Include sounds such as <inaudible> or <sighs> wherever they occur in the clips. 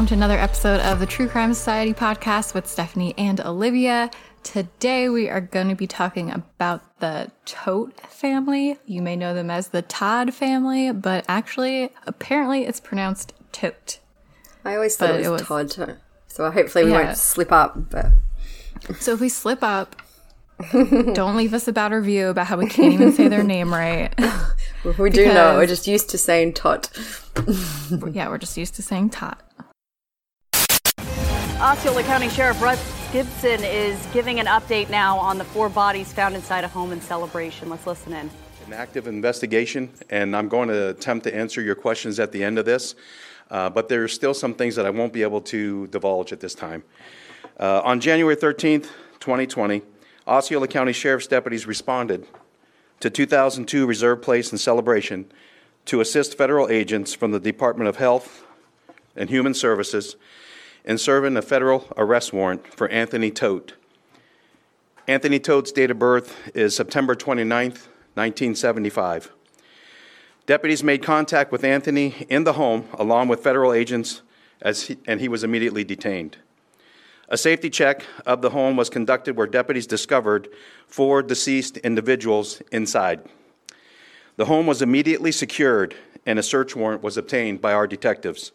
What's up, guys? Welcome to another episode of the True Crime Society podcast with Stephanie and Olivia. Today, we are going to be talking about the Tote family. You may know them as the Todd family, but actually, apparently, it's pronounced Tote. I always thought it was, it was, Todd, so hopefully we yeah. won't slip up. But <laughs> so if we slip up, don't leave us a bad review about how we can't even say their name right. <laughs> we do know. We're just used to saying tot. <laughs> yeah, we're just used to saying tot. Osceola County Sheriff Russ Gibson is giving an update now on the four bodies found inside a home in celebration. Let's listen in. An active investigation, and I'm going to attempt to answer your questions at the end of this. Uh, but there are still some things that I won't be able to divulge at this time. Uh, on January 13th, 2020, Osceola County Sheriff's deputies responded to 2002 Reserve Place in Celebration to assist federal agents from the Department of Health and Human Services in serving a federal arrest warrant for Anthony Tote. Anthony Tote's date of birth is September 29, 1975. Deputies made contact with Anthony in the home along with federal agents he, and he was immediately detained. A safety check of the home was conducted where deputies discovered four deceased individuals inside. The home was immediately secured and a search warrant was obtained by our detectives.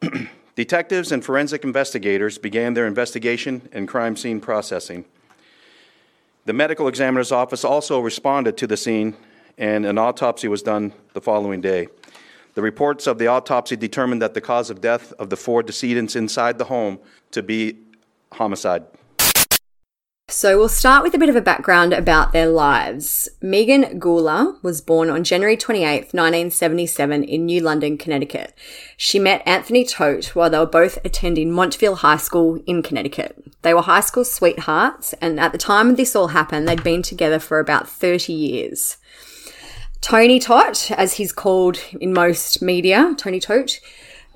<clears throat> detectives and forensic investigators began their investigation and crime scene processing. The medical examiner's office also responded to the scene, and an autopsy was done the following day. The reports of the autopsy determined that the cause of death of the four decedents inside the home to be homicide. So we'll start with a bit of a background about their lives. Megan Gula was born on January 28, 1977 in New London, Connecticut. She met Anthony Tote while they were both attending Montville High School in Connecticut. They were high school sweethearts and at the time this all happened, they'd been together for about 30 years. Tony Tot, as he's called in most media, Tony Tote,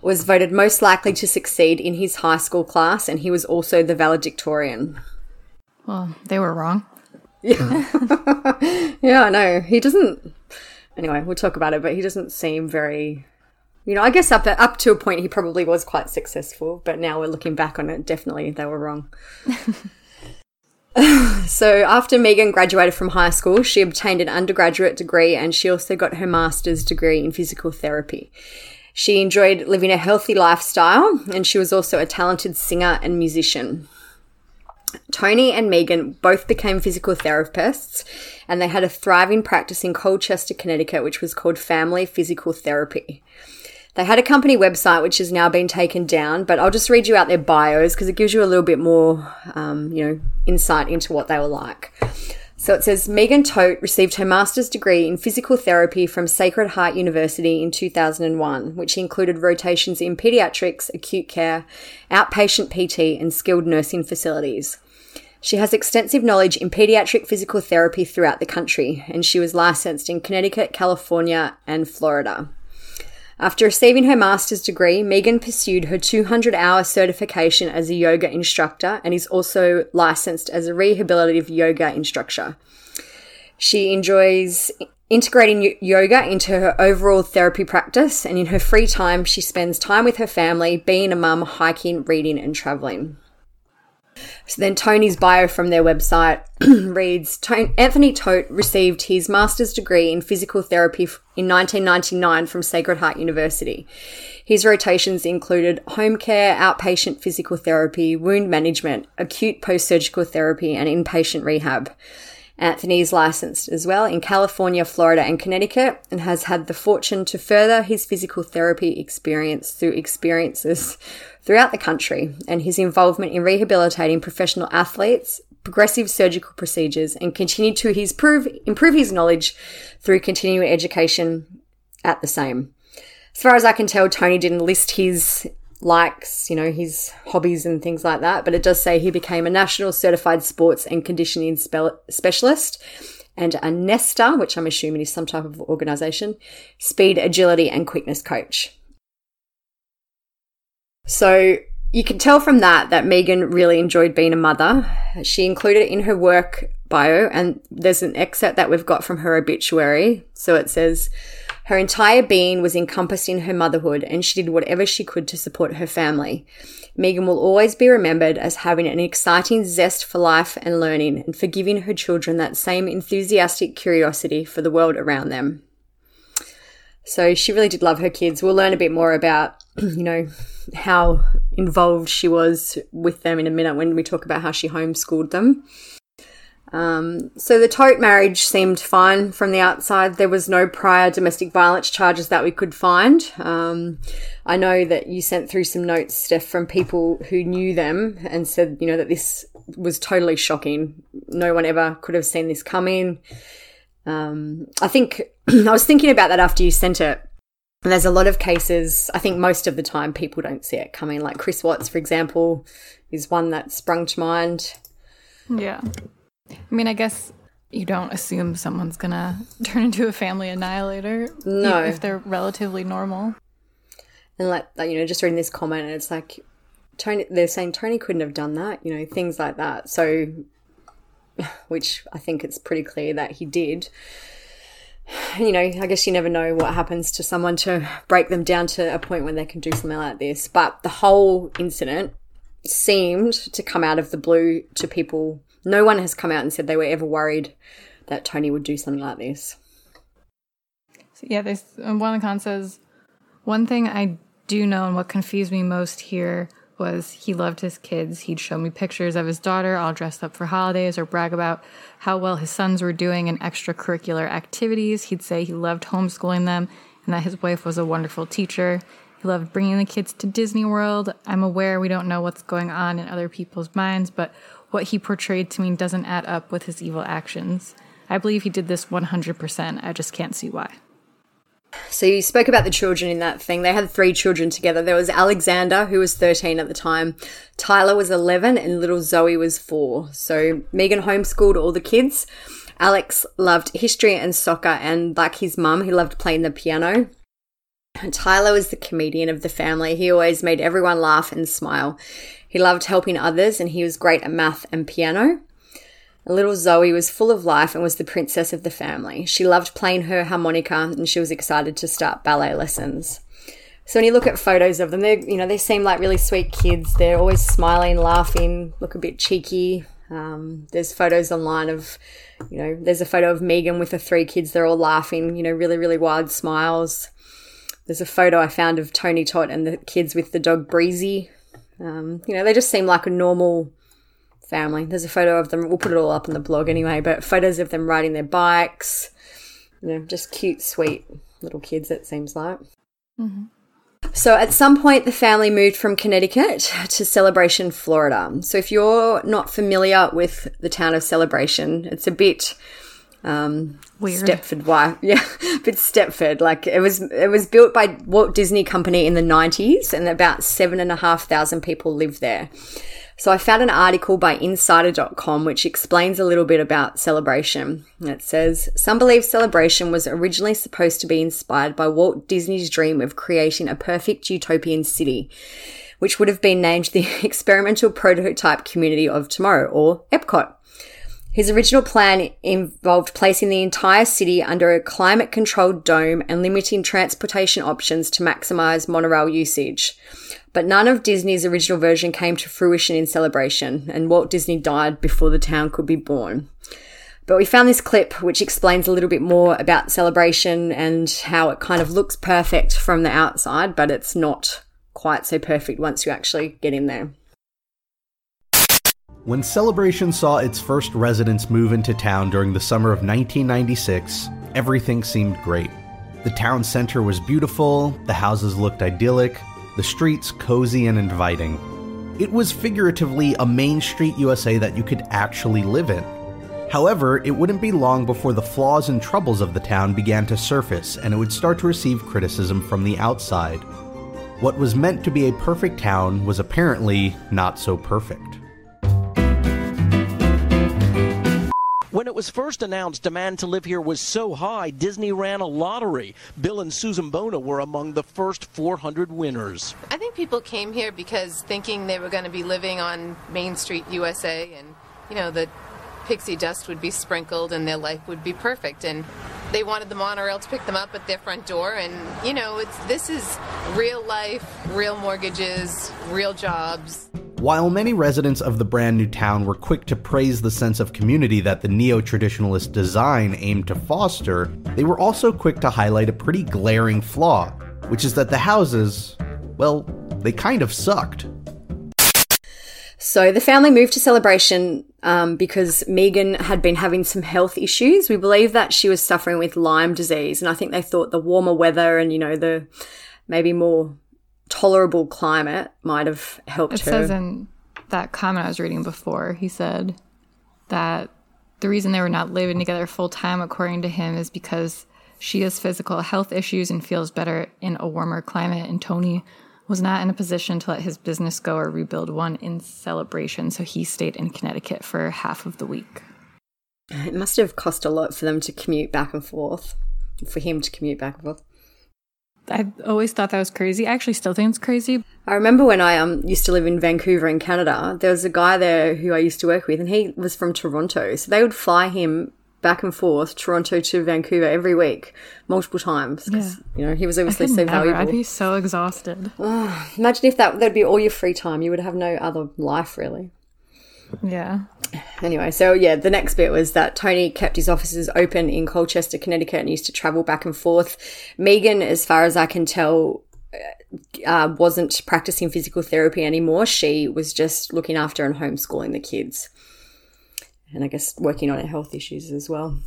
was voted most likely to succeed in his high school class, and he was also the valedictorian. Well, they were wrong. Yeah, <laughs> yeah, I know. He doesn't. Anyway, we'll talk about it, but he doesn't seem very. You know, I guess up up to a point, he probably was quite successful, but now we're looking back on it. Definitely, they were wrong. <laughs> so, after Megan graduated from high school, she obtained an undergraduate degree and she also got her master's degree in physical therapy. She enjoyed living a healthy lifestyle and she was also a talented singer and musician. Tony and Megan both became physical therapists and they had a thriving practice in Colchester, Connecticut, which was called Family Physical Therapy. They had a company website which has now been taken down, but I'll just read you out their bios because it gives you a little bit more, um, you know, insight into what they were like. So it says Megan Tote received her master's degree in physical therapy from Sacred Heart University in 2001, which included rotations in pediatrics, acute care, outpatient PT, and skilled nursing facilities. She has extensive knowledge in pediatric physical therapy throughout the country, and she was licensed in Connecticut, California, and Florida. After receiving her master's degree, Megan pursued her 200 hour certification as a yoga instructor and is also licensed as a rehabilitative yoga instructor. She enjoys integrating yoga into her overall therapy practice, and in her free time, she spends time with her family, being a mum, hiking, reading, and traveling. So then Tony's bio from their website <clears throat> reads Anthony Tote received his master's degree in physical therapy in 1999 from Sacred Heart University. His rotations included home care, outpatient physical therapy, wound management, acute post surgical therapy, and inpatient rehab. Anthony is licensed as well in California, Florida, and Connecticut, and has had the fortune to further his physical therapy experience through experiences throughout the country and his involvement in rehabilitating professional athletes, progressive surgical procedures, and continued to his prove, improve his knowledge through continuing education at the same. As far as I can tell, Tony didn't list his likes, you know, his hobbies and things like that. But it does say he became a national certified sports and conditioning spe- specialist and a NESTA, which I'm assuming is some type of organization, speed, agility, and quickness coach. So you can tell from that that Megan really enjoyed being a mother. She included it in her work bio, and there's an excerpt that we've got from her obituary. So it says, Her entire being was encompassed in her motherhood, and she did whatever she could to support her family. Megan will always be remembered as having an exciting zest for life and learning, and for giving her children that same enthusiastic curiosity for the world around them. So she really did love her kids. We'll learn a bit more about, <clears throat> you know, how involved she was with them in a minute when we talk about how she homeschooled them. Um, so the Tote marriage seemed fine from the outside. There was no prior domestic violence charges that we could find. Um, I know that you sent through some notes, Steph, from people who knew them and said, you know, that this was totally shocking. No one ever could have seen this coming. Um, I think <clears throat> I was thinking about that after you sent it. And there's a lot of cases, I think most of the time people don't see it coming. Like Chris Watts, for example, is one that sprung to mind. Yeah. I mean, I guess you don't assume someone's gonna <laughs> turn into a family annihilator. No. If they're relatively normal. And like, like, you know, just reading this comment, and it's like, Tony, they're saying Tony couldn't have done that, you know, things like that. So, <laughs> which I think it's pretty clear that he did. <sighs> You know, I guess you never know what happens to someone to break them down to a point when they can do something like this. But the whole incident seemed to come out of the blue to people no one has come out and said they were ever worried that Tony would do something like this. So yeah, there's um, the cons says one thing I do know and what confused me most here was he loved his kids. He'd show me pictures of his daughter all dressed up for holidays or brag about how well his sons were doing in extracurricular activities. He'd say he loved homeschooling them and that his wife was a wonderful teacher. He loved bringing the kids to Disney World. I'm aware we don't know what's going on in other people's minds, but what he portrayed to me doesn't add up with his evil actions. I believe he did this 100%. I just can't see why. So you spoke about the children in that thing. They had three children together. There was Alexander, who was 13 at the time. Tyler was 11 and little Zoe was four. So Megan homeschooled all the kids. Alex loved history and soccer and like his mum, he loved playing the piano. Tyler was the comedian of the family. He always made everyone laugh and smile. He loved helping others and he was great at math and piano. Little Zoe was full of life and was the princess of the family. She loved playing her harmonica and she was excited to start ballet lessons. So when you look at photos of them, they you know they seem like really sweet kids. They're always smiling, laughing, look a bit cheeky. Um, there's photos online of, you know, there's a photo of Megan with the three kids. They're all laughing, you know, really really wide smiles. There's a photo I found of Tony Tot and the kids with the dog Breezy. Um, you know, they just seem like a normal family. There's a photo of them. We'll put it all up on the blog anyway, but photos of them riding their bikes. You know, just cute, sweet little kids, it seems like. Mm-hmm. So at some point, the family moved from Connecticut to Celebration, Florida. So if you're not familiar with the town of Celebration, it's a bit um, Weird. Stepford wife, <laughs> yeah, but Stepford. Like it was, it was built by Walt Disney Company in the nineties, and about seven and a half thousand people live there. So I found an article by Insider.com which explains a little bit about Celebration. It says some believe Celebration was originally supposed to be inspired by Walt Disney's dream of creating a perfect utopian city, which would have been named the <laughs> Experimental Prototype Community of Tomorrow, or Epcot. His original plan involved placing the entire city under a climate controlled dome and limiting transportation options to maximize monorail usage. But none of Disney's original version came to fruition in celebration, and Walt Disney died before the town could be born. But we found this clip which explains a little bit more about celebration and how it kind of looks perfect from the outside, but it's not quite so perfect once you actually get in there. When Celebration saw its first residents move into town during the summer of 1996, everything seemed great. The town center was beautiful, the houses looked idyllic, the streets cozy and inviting. It was figuratively a Main Street USA that you could actually live in. However, it wouldn't be long before the flaws and troubles of the town began to surface and it would start to receive criticism from the outside. What was meant to be a perfect town was apparently not so perfect. When it was first announced demand to live here was so high, Disney ran a lottery. Bill and Susan Bona were among the first 400 winners. I think people came here because thinking they were going to be living on Main Street, USA, and, you know, the pixie dust would be sprinkled and their life would be perfect. And they wanted the monorail to pick them up at their front door. And, you know, it's, this is real life, real mortgages, real jobs. While many residents of the brand new town were quick to praise the sense of community that the neo traditionalist design aimed to foster, they were also quick to highlight a pretty glaring flaw, which is that the houses, well, they kind of sucked. So the family moved to Celebration um, because Megan had been having some health issues. We believe that she was suffering with Lyme disease, and I think they thought the warmer weather and you know the maybe more tolerable climate might have helped it her. It says in that comment I was reading before, he said that the reason they were not living together full time, according to him, is because she has physical health issues and feels better in a warmer climate, and Tony was not in a position to let his business go or rebuild one in celebration, so he stayed in Connecticut for half of the week. It must have cost a lot for them to commute back and forth, for him to commute back and forth. I always thought that was crazy. I actually still think it's crazy. I remember when I um, used to live in Vancouver in Canada, there was a guy there who I used to work with, and he was from Toronto. So they would fly him back and forth, Toronto to Vancouver every week, multiple times. 'cause, You know, he was obviously so never. valuable. I'd be so exhausted. <sighs> Imagine if that that'd be all your free time. You would have no other life really. Yeah. Anyway, so yeah, the next bit was that Tony kept his offices open in Colchester, Connecticut, and used to travel back and forth. Megan, as far as I can tell, uh, wasn't practicing physical therapy anymore. She was just looking after and homeschooling the kids, and I guess working on her health issues as well.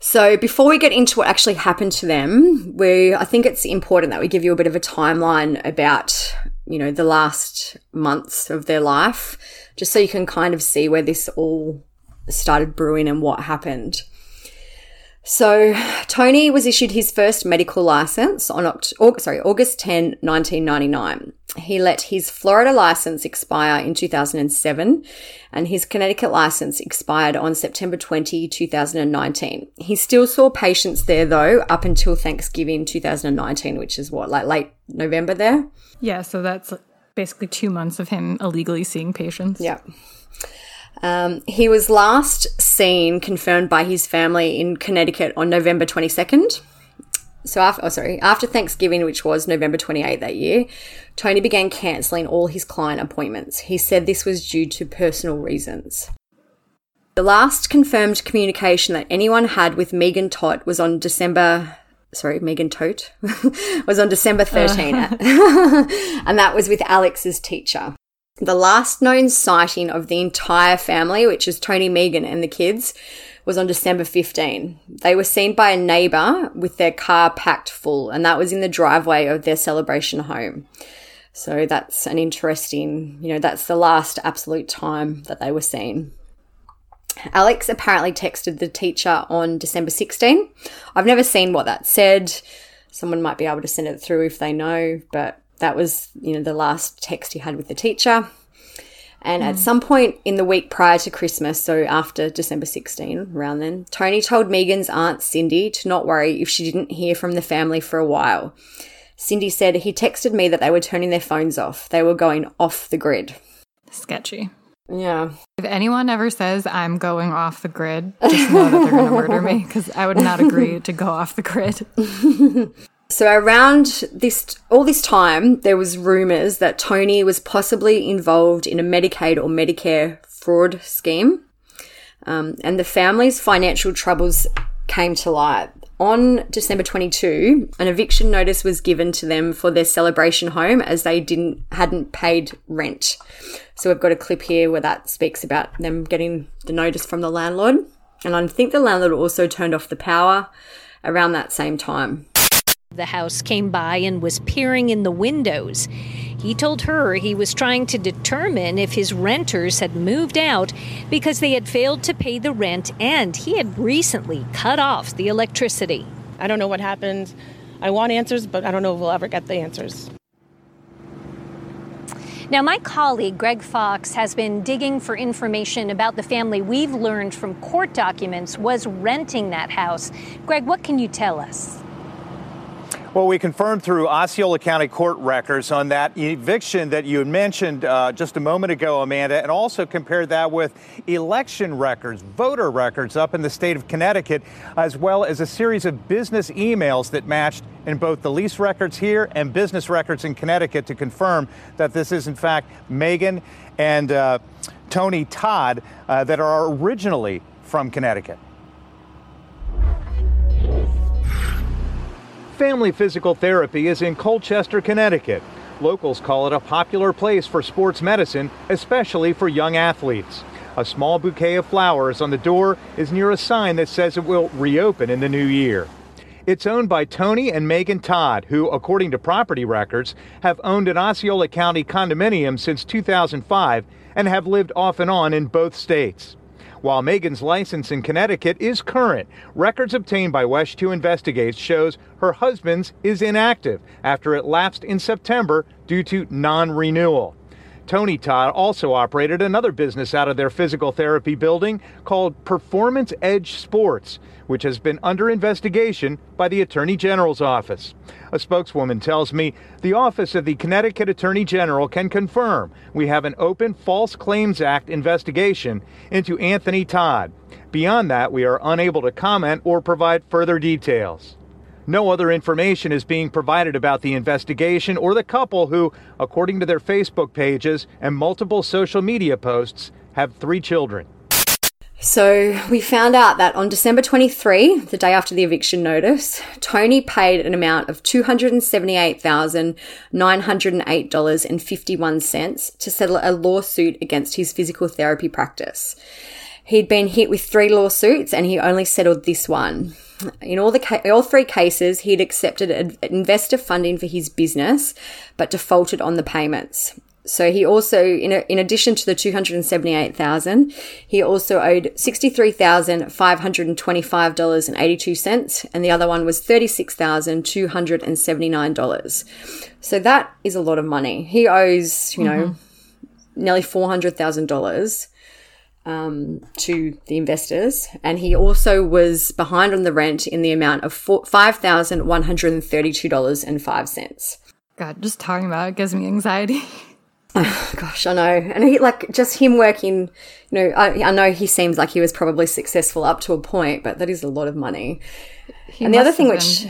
So before we get into what actually happened to them, we I think it's important that we give you a bit of a timeline about you know the last months of their life, just so you can kind of see where this all started brewing and what happened. So Tony was issued his first medical license on Oct- sorry, August 10, 1999. He let his Florida license expire in 2007 and his Connecticut license expired on September 20, 2019. He still saw patients there though up until Thanksgiving 2019, which is what, like late November there? Yeah, so that's basically two months of him illegally seeing patients. Yeah. Um, he was last seen confirmed by his family in Connecticut on November 22nd. So after, oh sorry, after Thanksgiving, which was November 28th that year, Tony began cancelling all his client appointments. He said this was due to personal reasons. The last confirmed communication that anyone had with Megan Todt was on December sorry, Megan Tote <laughs> was on December 13. <laughs> and that was with Alex's teacher. The last known sighting of the entire family, which is Tony, Megan, and the kids, was on December 15. They were seen by a neighbour with their car packed full, and that was in the driveway of their celebration home. So that's an interesting, you know, that's the last absolute time that they were seen. Alex apparently texted the teacher on December 16. I've never seen what that said. Someone might be able to send it through if they know, but that was, you know, the last text he had with the teacher. And at some point in the week prior to Christmas, so after December 16, around then, Tony told Megan's aunt Cindy to not worry if she didn't hear from the family for a while. Cindy said he texted me that they were turning their phones off. They were going off the grid. Sketchy. Yeah. If anyone ever says I'm going off the grid, just know that they're going to murder me because I would not agree <laughs> to go off the grid. <laughs> So around this all this time, there was rumors that Tony was possibly involved in a Medicaid or Medicare fraud scheme, um, and the family's financial troubles came to light. On December 22, an eviction notice was given to them for their celebration home as they didn't hadn't paid rent. So we've got a clip here where that speaks about them getting the notice from the landlord, and I think the landlord also turned off the power around that same time. The house came by and was peering in the windows. He told her he was trying to determine if his renters had moved out because they had failed to pay the rent and he had recently cut off the electricity. I don't know what happened. I want answers, but I don't know if we'll ever get the answers. Now, my colleague Greg Fox has been digging for information about the family we've learned from court documents was renting that house. Greg, what can you tell us? Well, we confirmed through Osceola County court records on that eviction that you had mentioned uh, just a moment ago, Amanda, and also compared that with election records, voter records up in the state of Connecticut, as well as a series of business emails that matched in both the lease records here and business records in Connecticut to confirm that this is, in fact, Megan and uh, Tony Todd uh, that are originally from Connecticut. Family Physical Therapy is in Colchester, Connecticut. Locals call it a popular place for sports medicine, especially for young athletes. A small bouquet of flowers on the door is near a sign that says it will reopen in the new year. It's owned by Tony and Megan Todd, who, according to property records, have owned an Osceola County condominium since 2005 and have lived off and on in both states. While Megan's license in Connecticut is current, records obtained by WESH 2 Investigates shows her husband's is inactive after it lapsed in September due to non-renewal. Tony Todd also operated another business out of their physical therapy building called Performance Edge Sports, which has been under investigation by the Attorney General's office. A spokeswoman tells me the Office of the Connecticut Attorney General can confirm we have an open False Claims Act investigation into Anthony Todd. Beyond that, we are unable to comment or provide further details. No other information is being provided about the investigation or the couple who, according to their Facebook pages and multiple social media posts, have three children. So we found out that on December 23, the day after the eviction notice, Tony paid an amount of $278,908.51 to settle a lawsuit against his physical therapy practice. He'd been hit with three lawsuits and he only settled this one. In all the ca- all three cases, he'd accepted investor funding for his business, but defaulted on the payments. So he also, in, a, in addition to the 278,000, he also owed $63,525.82 and the other one was $36,279. So that is a lot of money. He owes, you know, mm-hmm. nearly $400,000 um, to the investors, and he also was behind on the rent in the amount of five thousand one hundred and thirty-two dollars and five cents. God, just talking about it gives me anxiety. Oh, <laughs> <sighs> gosh, I know. And he, like, just him working, you know, I, I, know he seems like he was probably successful up to a point, but that is a lot of money. He and the other thing, which,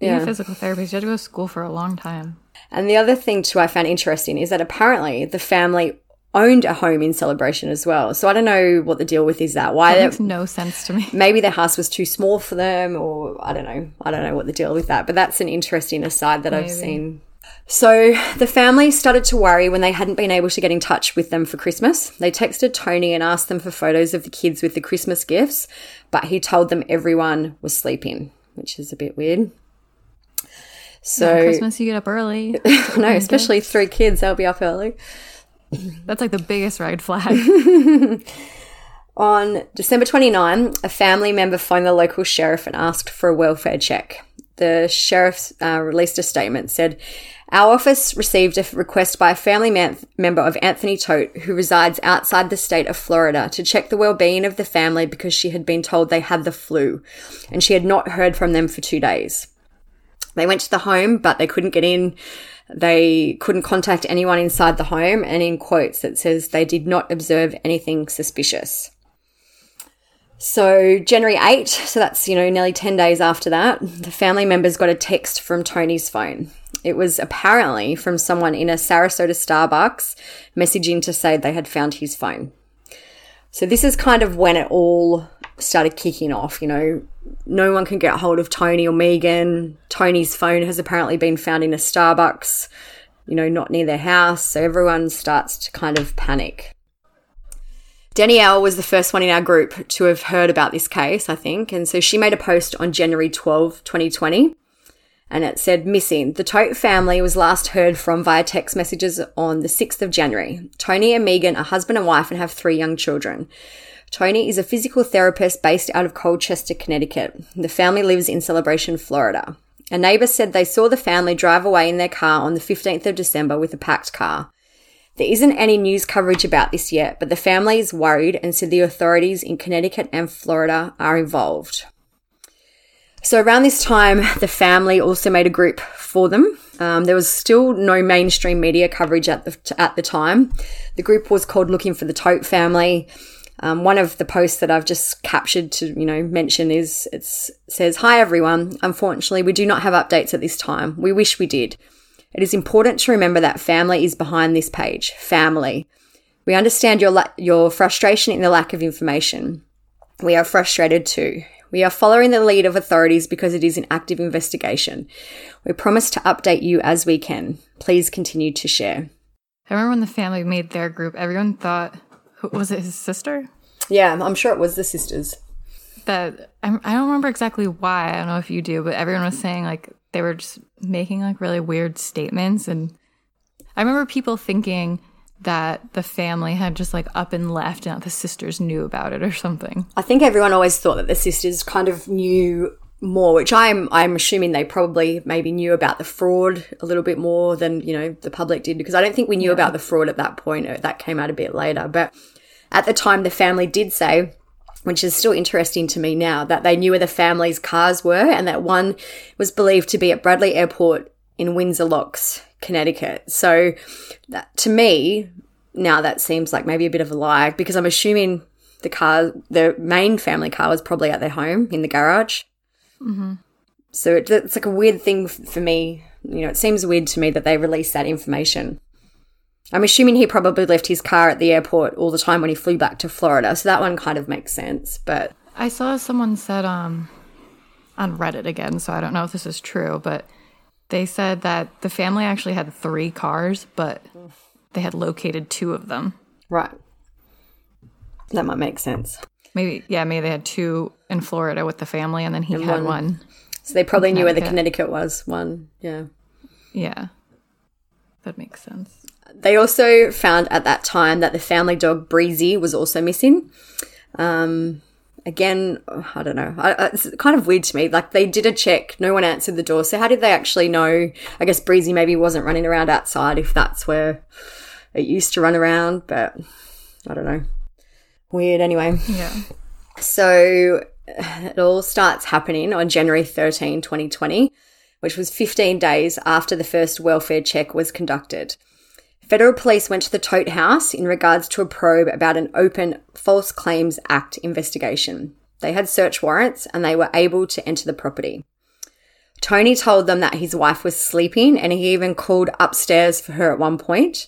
yeah, physical therapist, you had to go to school for a long time. And the other thing, too, I found interesting is that apparently the family owned a home in celebration as well. So I don't know what the deal with is that. Why that makes no sense to me. <laughs> Maybe their house was too small for them, or I don't know. I don't know what the deal with that. But that's an interesting aside that Maybe. I've seen so the family started to worry when they hadn't been able to get in touch with them for Christmas. They texted Tony and asked them for photos of the kids with the Christmas gifts, but he told them everyone was sleeping, which is a bit weird. So Christmas, you get up early. <laughs> no, especially gifts. three kids, they'll be up early. That's like the biggest red flag. <laughs> On December 29, a family member phoned the local sheriff and asked for a welfare check. The sheriff uh, released a statement said, our office received a request by a family man- member of Anthony Tote, who resides outside the state of Florida, to check the well-being of the family because she had been told they had the flu, and she had not heard from them for two days. They went to the home, but they couldn't get in. They couldn't contact anyone inside the home, and in quotes it says they did not observe anything suspicious. So, January 8, so that's, you know, nearly 10 days after that, the family members got a text from Tony's phone. It was apparently from someone in a Sarasota Starbucks messaging to say they had found his phone. So this is kind of when it all started kicking off. You know, no one can get hold of Tony or Megan. Tony's phone has apparently been found in a Starbucks, you know, not near their house. So everyone starts to kind of panic. Danielle was the first one in our group to have heard about this case, I think. And so she made a post on January 12, 2020 and it said missing. The Tote family was last heard from via text messages on the 6th of January. Tony and Megan are husband and wife and have three young children. Tony is a physical therapist based out of Colchester, Connecticut. The family lives in Celebration, Florida. A neighbor said they saw the family drive away in their car on the 15th of December with a packed car. There isn't any news coverage about this yet, but the family is worried and said the authorities in Connecticut and Florida are involved. So around this time, the family also made a group for them. Um, there was still no mainstream media coverage at the at the time. The group was called "Looking for the Tote Family." Um, one of the posts that I've just captured to you know mention is it says, "Hi everyone. Unfortunately, we do not have updates at this time. We wish we did. It is important to remember that family is behind this page. Family. We understand your la- your frustration in the lack of information. We are frustrated too. We are following the lead of authorities because it is an active investigation. We promise to update you as we can. Please continue to share. I remember when the family made their group, everyone thought, was it his sister? Yeah, I'm sure it was the sisters. That I don't remember exactly why. I don't know if you do, but everyone was saying like they were just making like really weird statements. And I remember people thinking that the family had just like up and left and the sisters knew about it or something. I think everyone always thought that the sisters kind of knew more, which I'm I'm assuming they probably maybe knew about the fraud a little bit more than you know the public did because I don't think we knew yeah. about the fraud at that point. Uh, that came out a bit later, but at the time, the family did say. Which is still interesting to me now that they knew where the family's cars were and that one was believed to be at Bradley Airport in Windsor Locks, Connecticut. So that, to me, now that seems like maybe a bit of a lie because I'm assuming the car, the main family car was probably at their home in the garage. Mm-hmm. So it, it's like a weird thing for me. You know, it seems weird to me that they released that information. I'm assuming he probably left his car at the airport all the time when he flew back to Florida. So that one kind of makes sense. But I saw someone said um on Reddit again, so I don't know if this is true, but they said that the family actually had three cars, but they had located two of them. Right. That might make sense. Maybe, yeah, maybe they had two in Florida with the family, and then he and had one, one. So they probably knew where the Connecticut was. One, yeah. Yeah. That makes sense. They also found at that time that the family dog Breezy was also missing. Um, again, I don't know. It's kind of weird to me. Like they did a check, no one answered the door. So how did they actually know? I guess Breezy maybe wasn't running around outside if that's where it used to run around, but I don't know. Weird anyway. Yeah. So it all starts happening on January 13, 2020, which was 15 days after the first welfare check was conducted. Federal police went to the Tote House in regards to a probe about an open False Claims Act investigation. They had search warrants and they were able to enter the property. Tony told them that his wife was sleeping and he even called upstairs for her at one point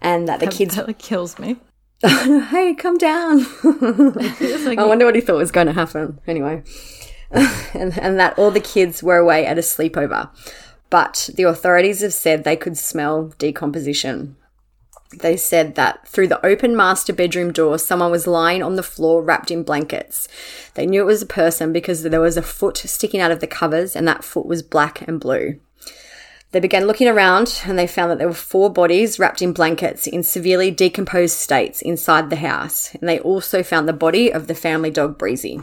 and that the that, kids <laughs> that kills me. <laughs> hey, come down. like, I wonder what he thought was going to happen. Anyway, <laughs> and, and that all the kids were away at a sleepover but the authorities have said they could smell decomposition. They said that through the open master bedroom door, someone was lying on the floor wrapped in blankets. They knew it was a person because there was a foot sticking out of the covers, and that foot was black and blue. They began looking around and they found that there were four bodies wrapped in blankets in severely decomposed states inside the house. And they also found the body of the family dog Breezy.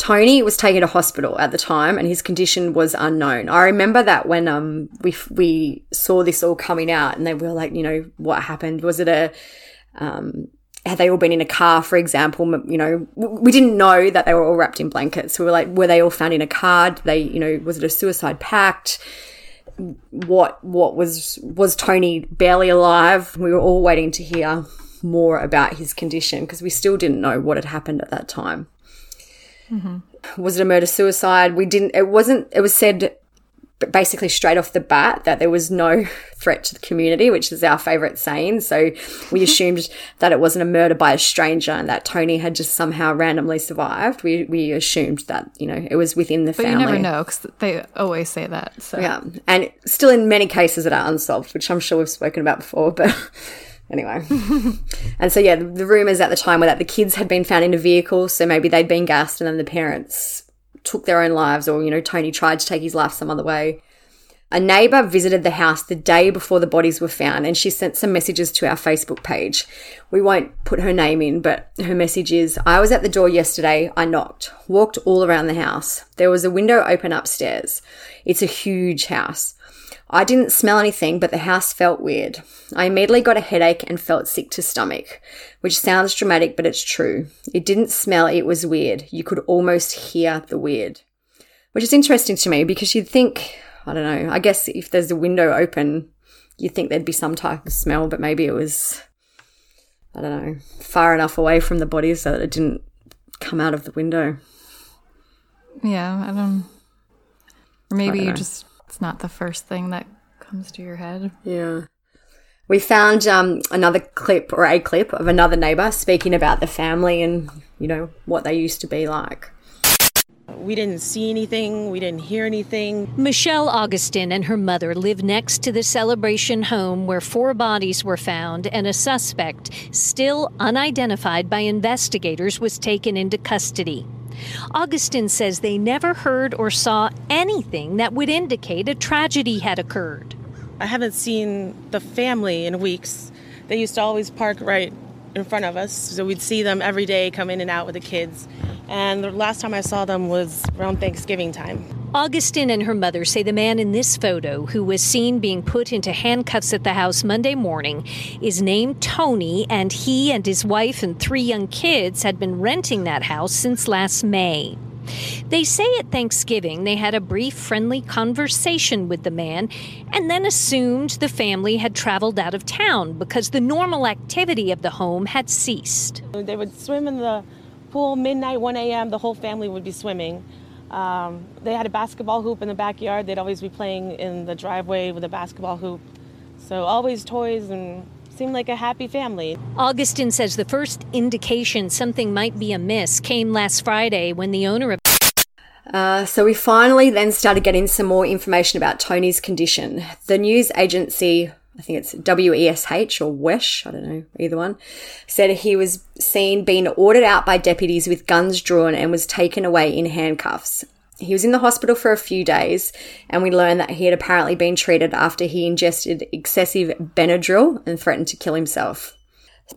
Tony was taken to hospital at the time and his condition was unknown. I remember that when um we we saw this all coming out and they were like, you know, what happened? Was it a um had they all been in a car, for example? You know, we didn't know that they were all wrapped in blankets. We were like, were they all found in a car? Did they, you know, was it a suicide pact? What what was was Tony barely alive? We were all waiting to hear more about his condition because we still didn't know what had happened at that time. Mm-hmm. Was it a murder suicide? We didn't, it wasn't, it was said basically straight off the bat that there was no <laughs> threat to the community, which is our favorite saying. So we assumed that it wasn't a murder by a stranger and that Tony had just somehow randomly survived. We, we assumed that, you know, it was within the but family. But you never know because they always say that. So. Yeah. And still in many cases that are unsolved, which I'm sure we've spoken about before, but <laughs> Anyway. <laughs> and so, yeah, the, the rumors at the time were that the kids had been found in a vehicle, so maybe they'd been gassed and then the parents took their own lives, or, you know, Tony tried to take his life some other way. A neighbour visited the house the day before the bodies were found and she sent some messages to our Facebook page. We won't put her name in, but her message is I was at the door yesterday. I knocked, walked all around the house. There was a window open upstairs. It's a huge house. I didn't smell anything, but the house felt weird. I immediately got a headache and felt sick to stomach, which sounds dramatic, but it's true. It didn't smell, it was weird. You could almost hear the weird. which is interesting to me because you'd think, I don't know, I guess if there's a window open, you'd think there'd be some type of smell, but maybe it was, I don't know, far enough away from the body so that it didn't come out of the window. Yeah, I don't. Maybe don't you just, it's not the first thing that comes to your head. Yeah. We found um, another clip or a clip of another neighbor speaking about the family and, you know, what they used to be like. We didn't see anything, we didn't hear anything. Michelle Augustin and her mother live next to the celebration home where four bodies were found and a suspect, still unidentified by investigators, was taken into custody. Augustin says they never heard or saw anything that would indicate a tragedy had occurred. I haven't seen the family in weeks. They used to always park right in front of us, so we'd see them every day come in and out with the kids. And the last time I saw them was around Thanksgiving time. Augustin and her mother say the man in this photo, who was seen being put into handcuffs at the house Monday morning, is named Tony, and he and his wife and three young kids had been renting that house since last May. They say at Thanksgiving they had a brief, friendly conversation with the man and then assumed the family had traveled out of town because the normal activity of the home had ceased. They would swim in the pool midnight, 1 a.m. The whole family would be swimming. Um, they had a basketball hoop in the backyard. They'd always be playing in the driveway with a basketball hoop. So always toys and seemed like a happy family. Augustin says the first indication something might be amiss came last Friday when the owner of Uh, so we finally then started getting some more information about Tony's condition. The news agency, I think it's WESH or WESH, I don't know, either one, said he was seen being ordered out by deputies with guns drawn and was taken away in handcuffs. He was in the hospital for a few days, and we learned that he had apparently been treated after he ingested excessive Benadryl and threatened to kill himself.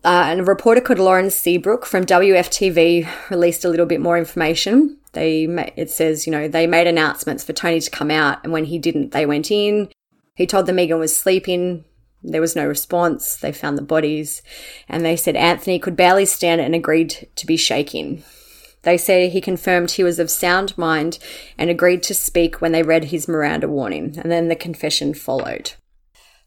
Uh, and a reporter called Lauren Seabrook from WFTV released a little bit more information. They it says, you know, they made announcements for Tony to come out, and when he didn't, they went in. He told them Megan was sleeping. There was no response. They found the bodies, and they said Anthony could barely stand and agreed to be shaking. They say he confirmed he was of sound mind and agreed to speak when they read his Miranda warning, and then the confession followed.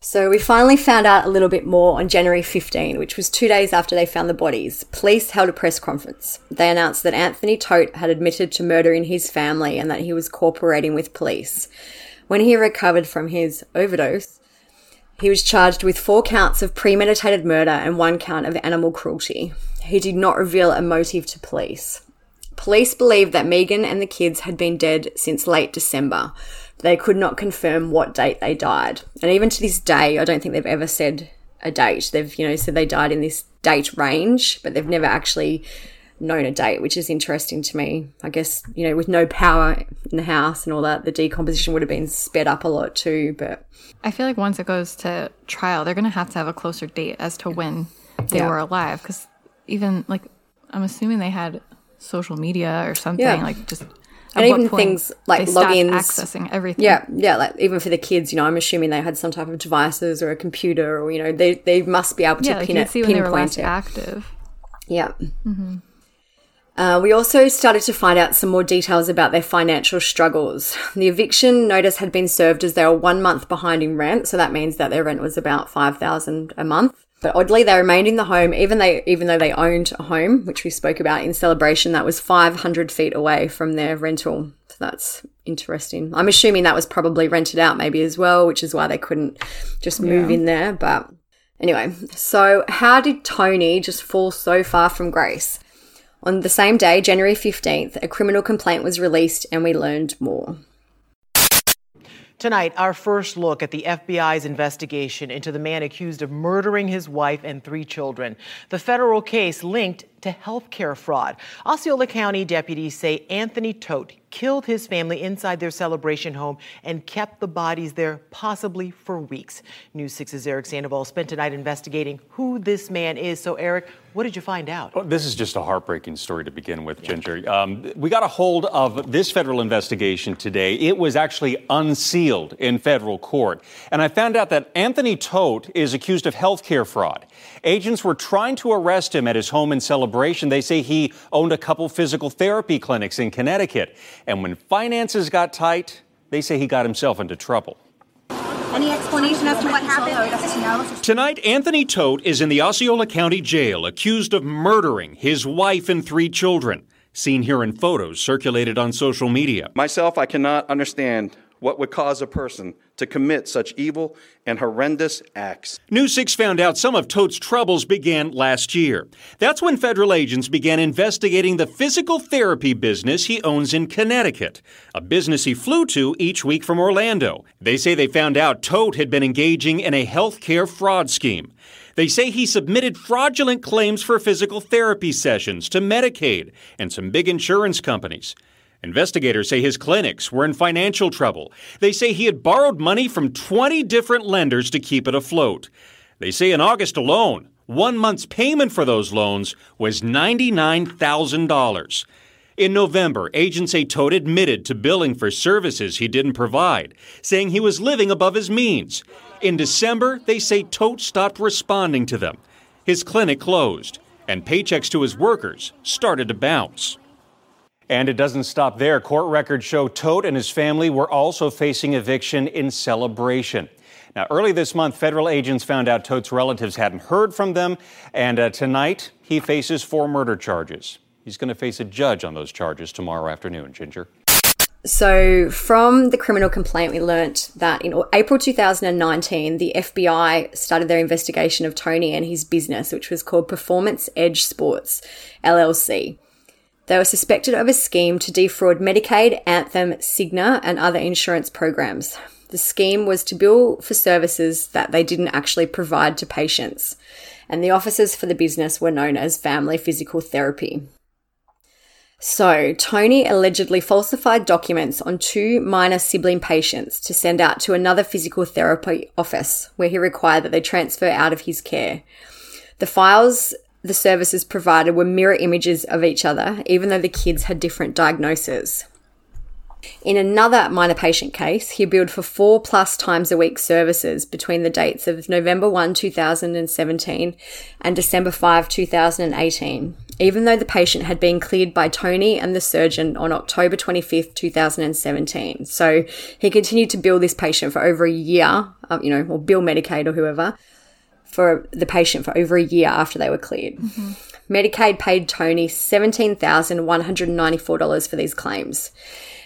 So we finally found out a little bit more on January 15, which was two days after they found the bodies. Police held a press conference. They announced that Anthony Tote had admitted to murdering his family and that he was cooperating with police. When he recovered from his overdose, he was charged with four counts of premeditated murder and one count of animal cruelty. He did not reveal a motive to police. Police believed that Megan and the kids had been dead since late December. They could not confirm what date they died. And even to this day, I don't think they've ever said a date. They've, you know, said they died in this date range, but they've never actually known a date, which is interesting to me. I guess, you know, with no power in the house and all that, the decomposition would have been sped up a lot too, but I feel like once it goes to trial, they're going to have to have a closer date as to when they Yeah. were alive. Because even, like, I'm assuming they had social media or something, Yeah. like, just. And even things like logins accessing everything. yeah yeah like even for the kids you know i'm assuming they had some type of devices or a computer or you know they they must be able to Yeah, like pin you it could see when they were pinpoint it active. yeah Uh, we also started to find out some more details about their financial struggles. The eviction notice had been served as they were one month behind in rent, so that means that their rent was about five thousand a month. But oddly, they remained in the home, even they even though they owned a home, which we spoke about in celebration, that was five hundred feet away from their rental. So that's interesting. I'm assuming that was probably rented out maybe as well, which is why they couldn't just move in there. But anyway, so how did Tony just fall so far from grace? On the same day, January 15th, a criminal complaint was released and we learned more. Tonight, our first look at the FBI's investigation into the man accused of murdering his wife and three children. The federal case linked to healthcare fraud. Osceola County deputies say Anthony Tote killed his family inside their celebration home and kept the bodies there possibly for weeks. News 6's Eric Sandoval spent tonight investigating who this man is. So, Eric, what did you find out? Well, this is just a heartbreaking story to begin with, Ginger. Um, we got a hold of this federal investigation today. It was actually unsealed in federal court. And I found out that Anthony Tote is accused of healthcare fraud. Agents were trying to arrest him at his home in Celebration celebration. They say he owned a couple physical therapy clinics in Connecticut. And when finances got tight, they say he got himself into trouble. Any explanation as to what happened? Tonight, Anthony Todt is in the Osceola County Jail accused of murdering his wife and three children, seen here in photos circulated on social media. Myself, I cannot understand what would cause a person to commit such evil and horrendous acts. News 6 found out some of Todt's troubles began last year. That's when federal agents began investigating the physical therapy business he owns in Connecticut, a business he flew to each week from Orlando. They say they found out Todt had been engaging in a healthcare fraud scheme. They say he submitted fraudulent claims for physical therapy sessions to Medicaid and some big insurance companies. Investigators say his clinics were in financial trouble. They say he had borrowed money from 20 different lenders to keep it afloat. They say in August alone, one month's payment for those loans was $99,000. In November, agents say Todt admitted to billing for services he didn't provide, saying he was living above his means. In December, they say Todt stopped responding to them. His clinic closed, and paychecks to his workers started to bounce. And it doesn't stop there. Court records show Todt and his family were also facing eviction in celebration. Now, early this month, federal agents found out Todt's relatives hadn't heard from them, and uh, tonight he faces four murder charges. He's going to face a judge on those charges tomorrow afternoon, Ginger. So, from the criminal complaint, we learnt that in April 2019, the FBI started their investigation of Tony and his business, which was called Performance Edge Sports LLC. They were suspected of a scheme to defraud Medicaid, Anthem, Cigna, and other insurance programs. The scheme was to bill for services that they didn't actually provide to patients, and the offices for the business were known as Family Physical Therapy. So, Tony allegedly falsified documents on two minor sibling patients to send out to another physical therapy office where he required that they transfer out of his care. The files the services provided were mirror images of each other, even though the kids had different diagnoses. In another minor patient case, he billed for four plus times a week services between the dates of November 1, 2017 and December 5, 2018, even though the patient had been cleared by Tony and the surgeon on October 25th, 2017. So he continued to bill this patient for over a year, uh, you know, or bill Medicaid or whoever, for the patient for over a year after they were cleared. Mm-hmm. Medicaid paid Tony $17,194 for these claims.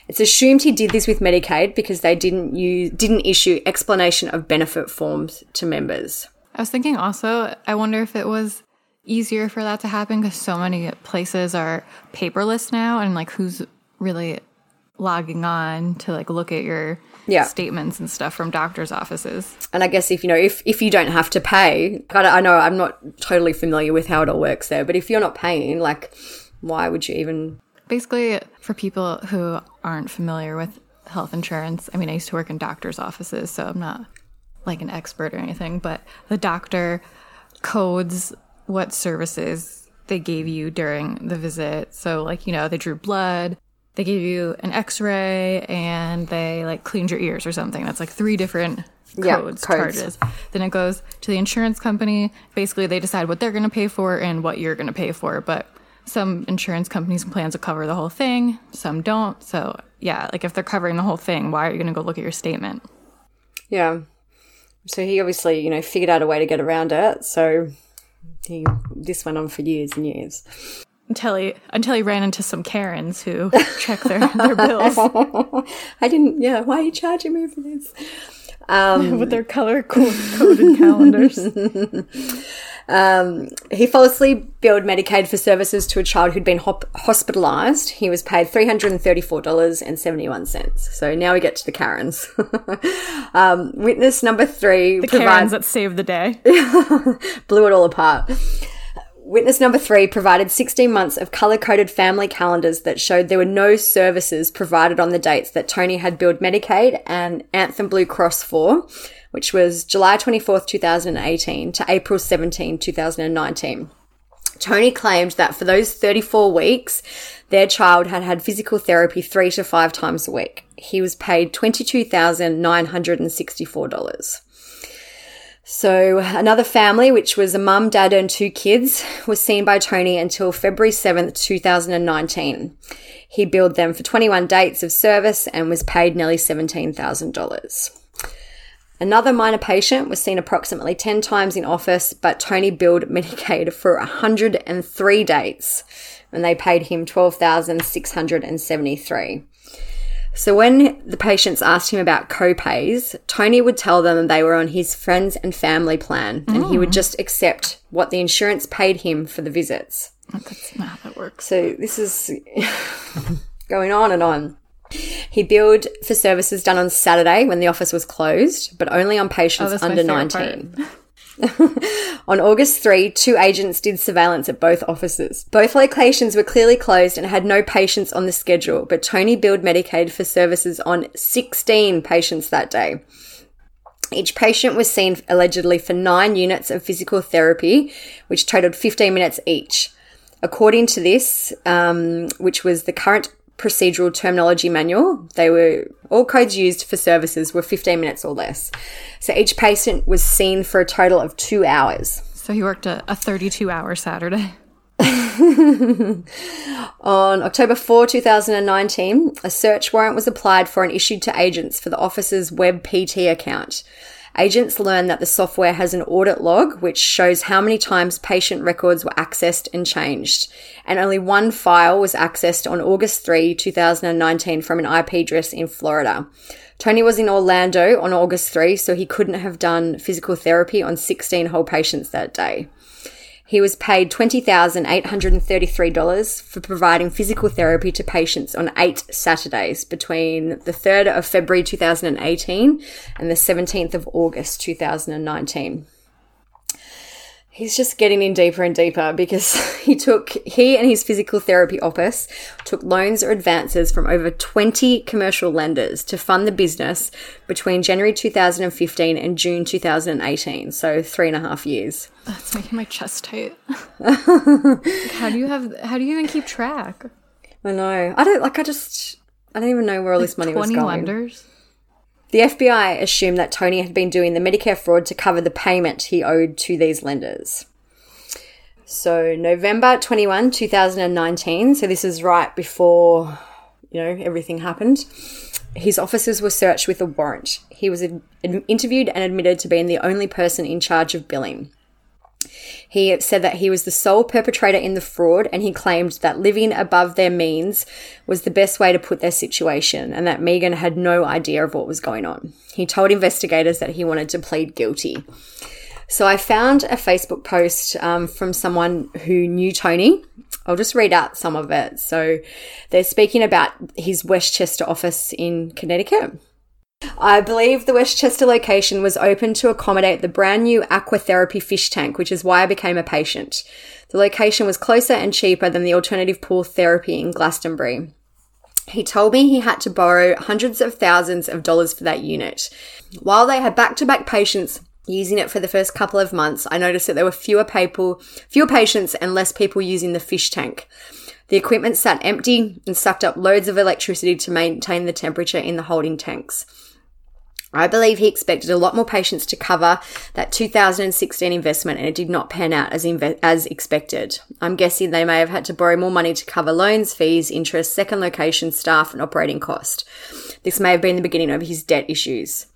It's assumed he did this with Medicaid because they didn't use, didn't issue explanation of benefit forms to members. I was thinking also, I wonder if it was easier for that to happen because so many places are paperless now and like who's really logging on to like look at your yeah. statements and stuff from doctors' offices. And I guess if you know if if you don't have to pay, I know I'm not totally familiar with how it all works there, but if you're not paying, like, why would you even? Basically, for people who aren't familiar with health insurance, I mean, I used to work in doctors' offices, so I'm not like an expert or anything, but the doctor codes what services they gave you during the visit. So, like, you know, they drew blood, they gave you an x-ray and they like cleaned your ears or something. That's like three different codes, yeah, charges. Then it goes to the insurance company. Basically they decide what they're going to pay for and what you're going to pay for. But some insurance companies and plans to cover the whole thing. Some don't. So yeah like if they're covering the whole thing why are you going to go look at your statement? Yeah. So he obviously you know figured out a way to get around it. So he this went on for years and years until he until he ran into some Karens who <laughs> check their, their bills. <laughs> I didn't. Yeah, why are you charging me for this? Um, <laughs> With their color coded calendars. Um, he falsely billed Medicaid for services to a child who'd been hop- hospitalized. He was paid $334.71. So now we get to the Karens. um, witness number three. The Karens that saved the day. blew it all apart. Witness number three provided 16 months of color coded family calendars that showed there were no services provided on the dates that Tony had billed Medicaid and Anthem Blue Cross for, which was July 24th, 2018 to April 17, 2019. Tony claimed that for those 34 weeks, their child had had physical therapy three to five times a week. He was paid $22,964. So, another family, which was a mum, dad, and two kids, was seen by Tony until February 7th, 2019. He billed them for 21 dates of service and was paid nearly $17,000. Another minor patient was seen approximately 10 times in office, but Tony billed <laughs> Medicaid for 103 dates and they paid him 12,673. So when the patients asked him about co-pays, Tony would tell them they were on his friends and family plan and he would mm. just accept what the insurance paid him for the visits. That's how that works. So this is <laughs> going on and on. He billed for services done on Saturday when the office was closed, but only on patients Oh, under 19. <laughs> On August 3, two agents did surveillance at both offices. Both locations were clearly closed and had no patients on the schedule, but Tony billed Medicaid for services on 16 patients that day. Each patient was seen allegedly for nine units of physical therapy, which totaled 15 minutes each. According to this, um, which was the current procedural terminology manual, they were all codes used for services were 15 minutes or less. So each patient was seen for a total of two hours. So he worked a, a 32 hour Saturday. <laughs> On October 4, 2019, a search warrant was applied for and issued to agents for the office's WebPT account. Agents learned that the software has an audit log which shows how many times patient records were accessed and changed. And only one file was accessed on August 3, 2019 from an IP address in Florida. Tony was in Orlando on August 3, so he couldn't have done physical therapy on 16 whole patients that day. He was paid $20,833 for providing physical therapy to patients on eight Saturdays between the 3rd of February 2018 and the 17th of August 2019. He's just getting in deeper and deeper because <laughs> he took, he and his physical therapy office took loans or advances from over 20 commercial lenders to fund the business between January 2015 and June 2018. So three and a half years. That's making my chest tight. <laughs> how do you have? How do you even keep track? I know. I don't like. I just. I don't even know where all this money was Twenty going. lenders. The FBI assumed that Tony had been doing the Medicare fraud to cover the payment he owed to these lenders. So November 21, 2019, so this is right before, you know, everything happened. His offices were searched with a warrant. He was ad- interviewed and admitted to being the only person in charge of billing. He said that he was the sole perpetrator in the fraud and he claimed that living above their means was the best way to put their situation and that Megan had no idea of what was going on. He told investigators that he wanted to plead guilty. So I found a Facebook post um, from someone who knew Tony. I'll just read out some of it. So they're speaking about his Westchester office in Connecticut. I believe the Westchester location was open to accommodate the brand new aquatherapy fish tank, which is why I became a patient. The location was closer and cheaper than the alternative pool therapy in Glastonbury. He told me he had to borrow hundreds of thousands of dollars for that unit. While they had back to back patients using it for the first couple of months, I noticed that there were fewer people, fewer patients and less people using the fish tank. The equipment sat empty and sucked up loads of electricity to maintain the temperature in the holding tanks. I believe he expected a lot more patients to cover that 2016 investment and it did not pan out as, inve- as expected. I'm guessing they may have had to borrow more money to cover loans, fees, interest, second location, staff, and operating cost. This may have been the beginning of his debt issues.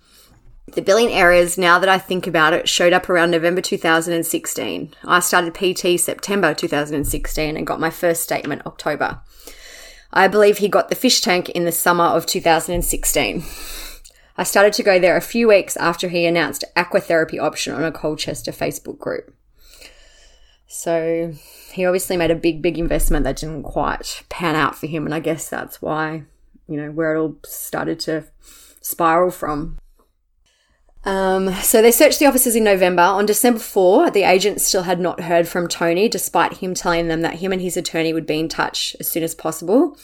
The billing errors, now that I think about it, showed up around November 2016. I started PT September 2016 and got my first statement October. I believe he got the fish tank in the summer of 2016. I started to go there a few weeks after he announced aquatherapy option on a Colchester Facebook group. So he obviously made a big, big investment that didn't quite pan out for him, and I guess that's why, you know, where it all started to spiral from. Um, so they searched the offices in November. On December 4, the agents still had not heard from Tony, despite him telling them that him and his attorney would be in touch as soon as possible.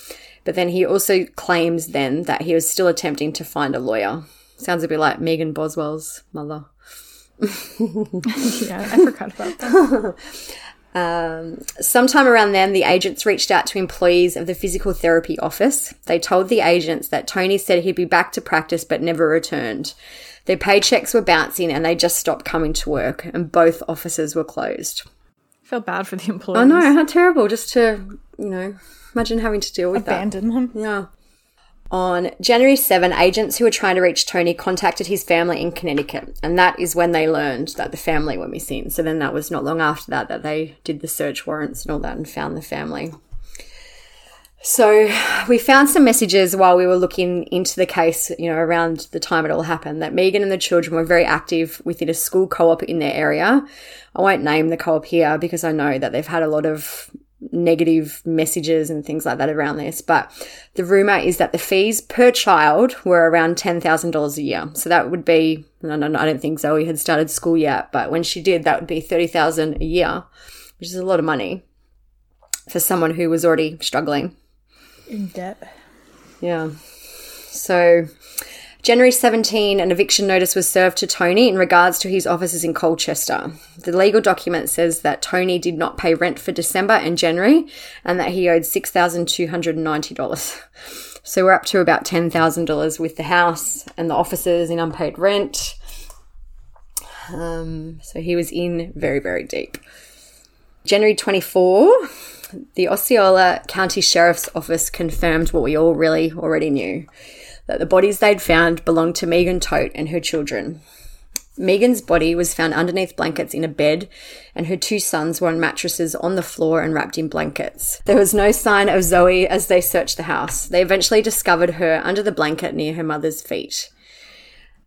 But then he also claims then that he was still attempting to find a lawyer. Sounds a bit like Megan Boswell's mother. <laughs> yeah, I forgot about that. <laughs> Um, sometime around then, the agents reached out to employees of the physical therapy office. They told the agents that Tony said he'd be back to practice but never returned. Their paychecks were bouncing and they just stopped coming to work, and both offices were closed. Feel bad for the employees. I know, how terrible just to, you know, imagine having to deal with Abandon that. them. Yeah. On January 7, agents who were trying to reach Tony contacted his family in Connecticut, and that is when they learned that the family were missing. So then that was not long after that that they did the search warrants and all that and found the family. So we found some messages while we were looking into the case, you know, around the time it all happened, that Megan and the children were very active within a school co-op in their area. I won't name the co-op here because I know that they've had a lot of negative messages and things like that around this. But the rumor is that the fees per child were around $10,000 a year. So that would be, no, no, I don't think Zoe had started school yet, but when she did, that would be 30,000 a year, which is a lot of money for someone who was already struggling. In debt. Yeah. So, January 17, an eviction notice was served to Tony in regards to his offices in Colchester. The legal document says that Tony did not pay rent for December and January and that he owed $6,290. So, we're up to about $10,000 with the house and the offices in unpaid rent. Um, so, he was in very, very deep. January 24, the Osceola County Sheriff's Office confirmed what we all really already knew that the bodies they'd found belonged to Megan Todt and her children. Megan's body was found underneath blankets in a bed, and her two sons were on mattresses on the floor and wrapped in blankets. There was no sign of Zoe as they searched the house. They eventually discovered her under the blanket near her mother's feet.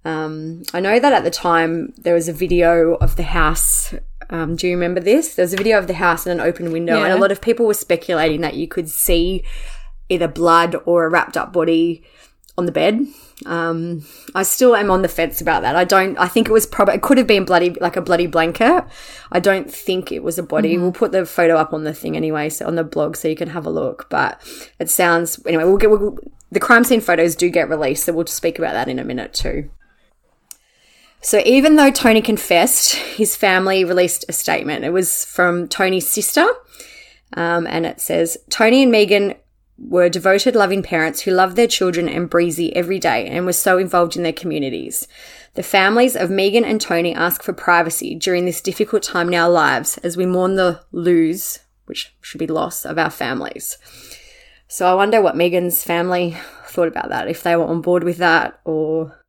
Um, I know that at the time there was a video of the house um, do you remember this? There was a video of the house and an open window, and a lot of people were speculating that you could see either blood or a wrapped up body on the bed. Um, I still am on the fence about that. I don't. I think it was probably it could have been bloody like a bloody blanket. I don't think it was a body. Mhm. We'll put the photo up on the thing anyway, so on the blog, so you can have a look. But it sounds anyway. We'll get we'll, the crime scene photos do get released, so we'll speak about that in a minute too. So even though Tony confessed, his family released a statement. It was from Tony's sister, um, and it says Tony and Megan were devoted, loving parents who loved their children and Breezy every day and were so involved in their communities. The families of Megan and Tony ask for privacy during this difficult time in our lives as we mourn the lose, which should be loss, of our families. So I wonder what Megan's family thought about that, if they were on board with that or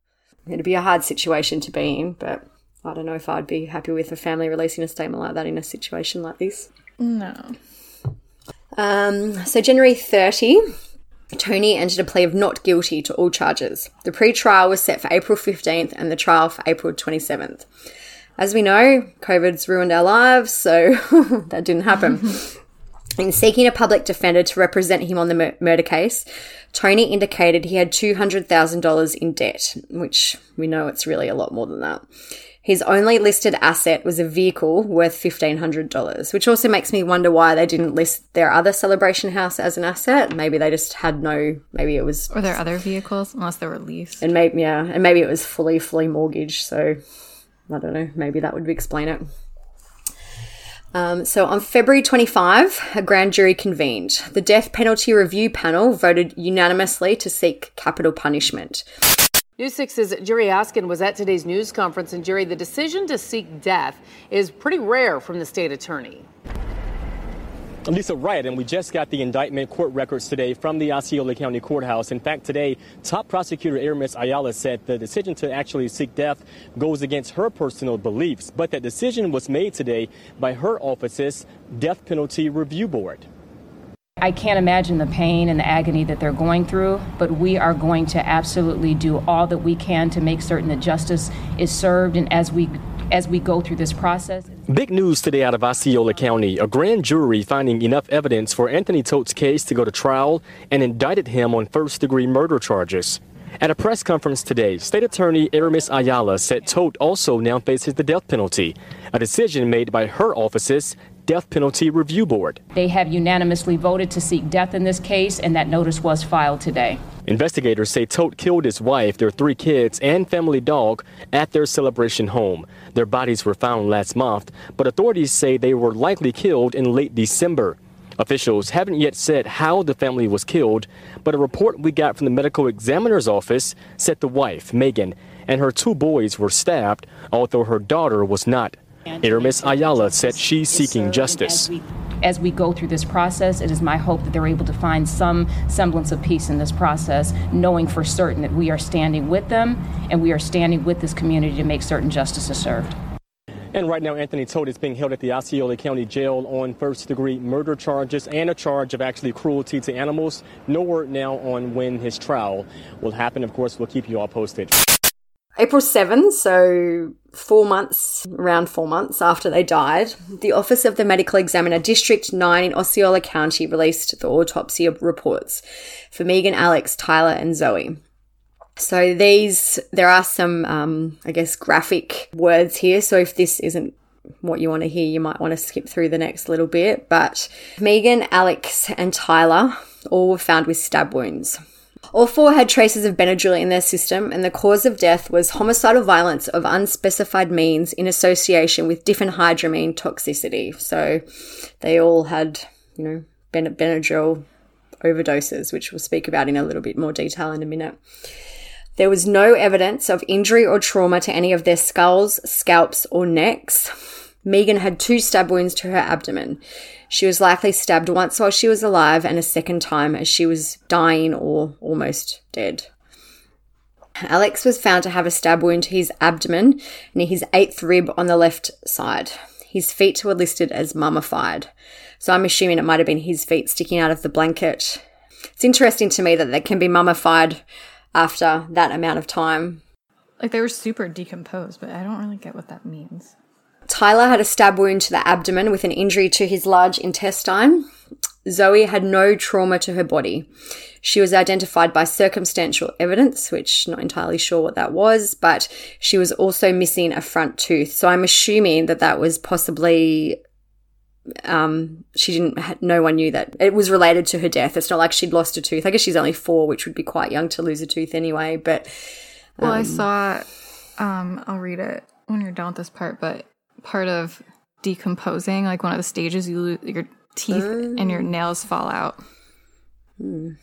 It'd be a hard situation to be in, but I don't know if I'd be happy with a family releasing a statement like that in a situation like this. No. Um, so, January 30, Tony entered a plea of not guilty to all charges. The pre trial was set for April 15th and the trial for April 27th. As we know, COVID's ruined our lives, so <laughs> that didn't happen. <laughs> In seeking a public defender to represent him on the mur- murder case, Tony indicated he had $200,000 in debt, which we know it's really a lot more than that. His only listed asset was a vehicle worth $1,500, which also makes me wonder why they didn't list their other celebration house as an asset. Maybe they just had no, maybe it was. Or their other vehicles, unless they were leased. And maybe, yeah, and maybe it was fully, fully mortgaged. So I don't know, maybe that would explain it. Um, so on February 25, a grand jury convened. The death penalty review panel voted unanimously to seek capital punishment. News 6's Jerry Askin was at today's news conference, and Jerry, the decision to seek death is pretty rare from the state attorney. Lisa, right, and we just got the indictment court records today from the Osceola County Courthouse. In fact, today, top prosecutor Aramis Ayala said the decision to actually seek death goes against her personal beliefs, but that decision was made today by her office's Death Penalty Review Board. I can't imagine the pain and the agony that they're going through, but we are going to absolutely do all that we can to make certain that justice is served and as we as we go through this process. Big news today out of Osceola County. A grand jury finding enough evidence for Anthony Todt's case to go to trial and indicted him on first degree murder charges. At a press conference today, State Attorney Aramis Ayala said Todt also now faces the death penalty, a decision made by her office's Death Penalty Review Board. They have unanimously voted to seek death in this case, and that notice was filed today. Investigators say Todt killed his wife, their three kids, and family dog at their celebration home. Their bodies were found last month, but authorities say they were likely killed in late December. Officials haven't yet said how the family was killed, but a report we got from the medical examiner's office said the wife, Megan, and her two boys were stabbed, although her daughter was not. Aramis Ayala said she's seeking justice. As we go through this process, it is my hope that they're able to find some semblance of peace in this process, knowing for certain that we are standing with them and we are standing with this community to make certain justice is served. And right now, Anthony Todt is being held at the Osceola County Jail on first degree murder charges and a charge of actually cruelty to animals. No word now on when his trial will happen. Of course, we'll keep you all posted. April 7, so four months, around four months after they died, the Office of the Medical Examiner District 9 in Osceola County released the autopsy reports for Megan, Alex, Tyler, and Zoe. So these, there are some, um, I guess, graphic words here. So if this isn't what you want to hear, you might want to skip through the next little bit. But Megan, Alex, and Tyler all were found with stab wounds. All four had traces of Benadryl in their system, and the cause of death was homicidal violence of unspecified means in association with diphenhydramine toxicity. So they all had, you know, ben- Benadryl overdoses, which we'll speak about in a little bit more detail in a minute. There was no evidence of injury or trauma to any of their skulls, scalps, or necks. Megan had two stab wounds to her abdomen. She was likely stabbed once while she was alive and a second time as she was dying or almost dead. Alex was found to have a stab wound to his abdomen near his eighth rib on the left side. His feet were listed as mummified. So I'm assuming it might have been his feet sticking out of the blanket. It's interesting to me that they can be mummified after that amount of time. Like they were super decomposed, but I don't really get what that means. Tyler had a stab wound to the abdomen with an injury to his large intestine. Zoe had no trauma to her body. She was identified by circumstantial evidence, which not entirely sure what that was, but she was also missing a front tooth. So I'm assuming that that was possibly um, she didn't no one knew that it was related to her death. It's not like she'd lost a tooth. I guess she's only 4, which would be quite young to lose a tooth anyway, but um, Well, I saw um I'll read it when you're done with this part, but part of decomposing, like one of the stages, you lose your teeth and your nails fall out. Hmm.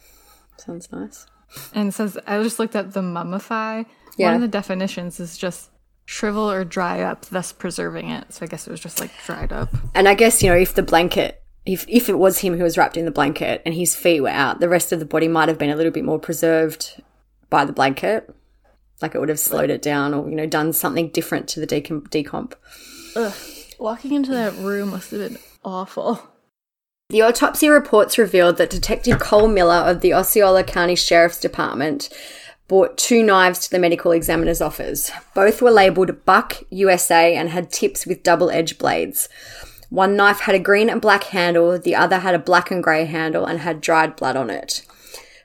Sounds nice. And it says, I just looked at the mummify. Yeah. One of the definitions is just shrivel or dry up, thus preserving it. So I guess it was just like dried up. And I guess, you know, if the blanket, if, if it was him who was wrapped in the blanket and his feet were out, the rest of the body might have been a little bit more preserved by the blanket. Like it would have slowed it down or, you know, done something different to the decomp. decomp. Ugh. Walking into that room must have been awful. The autopsy reports revealed that Detective Cole Miller of the Osceola County Sheriff's Department brought two knives to the medical examiner's office. Both were labeled Buck USA and had tips with double edged blades. One knife had a green and black handle, the other had a black and grey handle and had dried blood on it.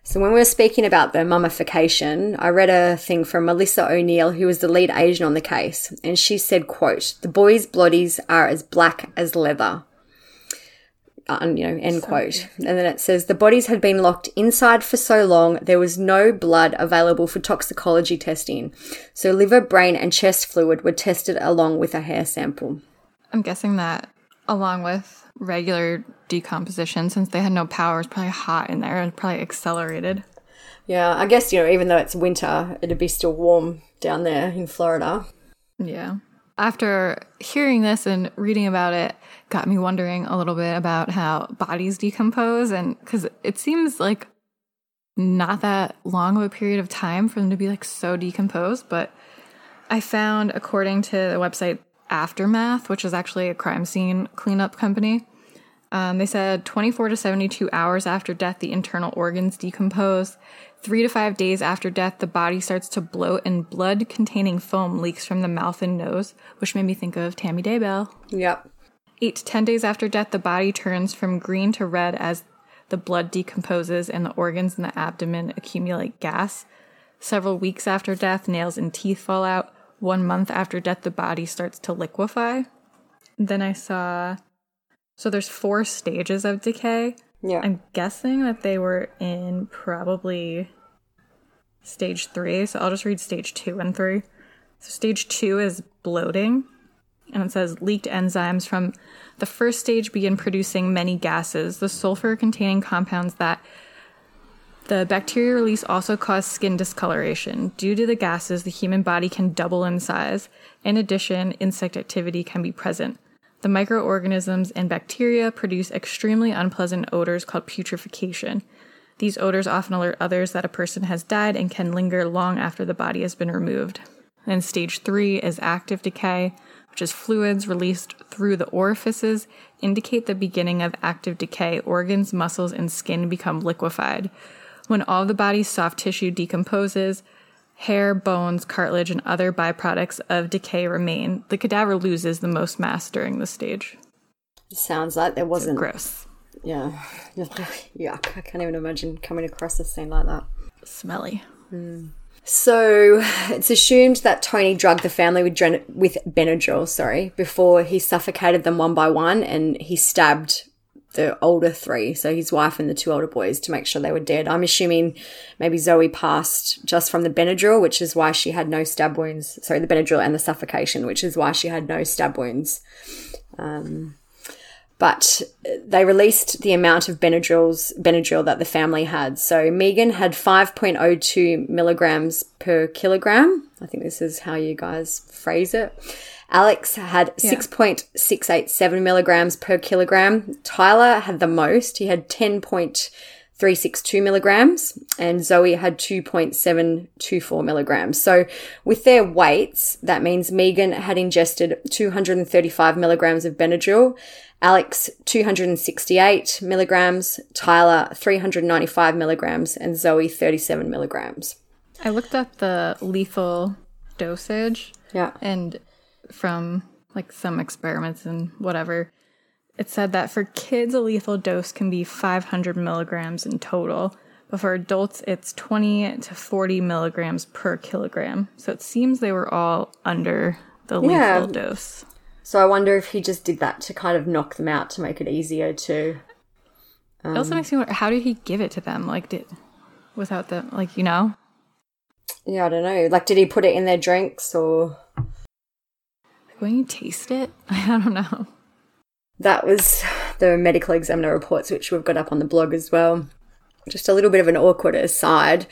So when we were speaking about the mummification, I read a thing from Melissa O'Neill, who was the lead agent on the case, and she said, quote, the boys' bodies are as black as leather. Uh, you know, end So quote. And then it says the bodies had been locked inside for so long there was no blood available for toxicology testing. So liver, brain, and chest fluid were tested along with a hair sample. I'm guessing that along with regular decomposition, since they had no power, it's probably hot in there and probably accelerated. Yeah, I guess, you know, even though it's winter, it'd be still warm down there in Florida. Yeah. After hearing this and reading about it, got me wondering a little bit about how bodies decompose. And because it seems like not that long of a period of time for them to be like so decomposed. But I found, according to the website Aftermath, which is actually a crime scene cleanup company, um, they said 24 to 72 hours after death, the internal organs decompose. Three to five days after death, the body starts to bloat and blood containing foam leaks from the mouth and nose, which made me think of Tammy Daybell. Yep. Eight to 10 days after death, the body turns from green to red as the blood decomposes and the organs in the abdomen accumulate gas. Several weeks after death, nails and teeth fall out. One month after death, the body starts to liquefy. Then I saw So there's four stages of decay. Yeah. I'm guessing that they were in probably stage three. So I'll just read stage two and three. So stage two is bloating. And it says leaked enzymes from the first stage begin producing many gases. The sulfur containing compounds that the bacteria release also cause skin discoloration. Due to the gases, the human body can double in size. In addition, insect activity can be present. The microorganisms and bacteria produce extremely unpleasant odors called putrefaction. These odors often alert others that a person has died and can linger long after the body has been removed. And stage three is active decay, which is fluids released through the orifices indicate the beginning of active decay. Organs, muscles, and skin become liquefied. When all the body's soft tissue decomposes, hair, bones, cartilage, and other byproducts of decay remain. The cadaver loses the most mass during this stage. Sounds like there wasn't. gross. Yeah. <laughs> Yuck. I can't even imagine coming across a scene like that. Smelly. Hmm. So it's assumed that Tony drugged the family with, dren- with Benadryl, sorry, before he suffocated them one by one and he stabbed the older three, so his wife and the two older boys, to make sure they were dead. I'm assuming maybe Zoe passed just from the Benadryl, which is why she had no stab wounds. Sorry, the Benadryl and the suffocation, which is why she had no stab wounds. Um, but they released the amount of Benadryls, Benadryl that the family had. So Megan had 5.02 milligrams per kilogram. I think this is how you guys phrase it. Alex had Yeah. 6.687 milligrams per kilogram. Tyler had the most. He had 10.362 milligrams and Zoe had 2.724 milligrams. So with their weights, that means Megan had ingested 235 milligrams of Benadryl, Alex 268 milligrams, Tyler 395 milligrams, and Zoe 37 milligrams. I looked up the lethal dosage. Yeah. And from like some experiments and whatever, it said that for kids, a lethal dose can be 500 milligrams in total. But for adults, it's 20 to 40 milligrams per kilogram. So it seems they were all under the lethal Yeah. dose. So I wonder if he just did that to kind of knock them out to make it easier to. it also um, makes me wonder how did he give it to them? Like, did without the like you know? Yeah, I don't know. Like, did he put it in their drinks or? When you taste it, <laughs> I don't know. That was the medical examiner reports, which we've got up on the blog as well. Just a little bit of an awkward aside.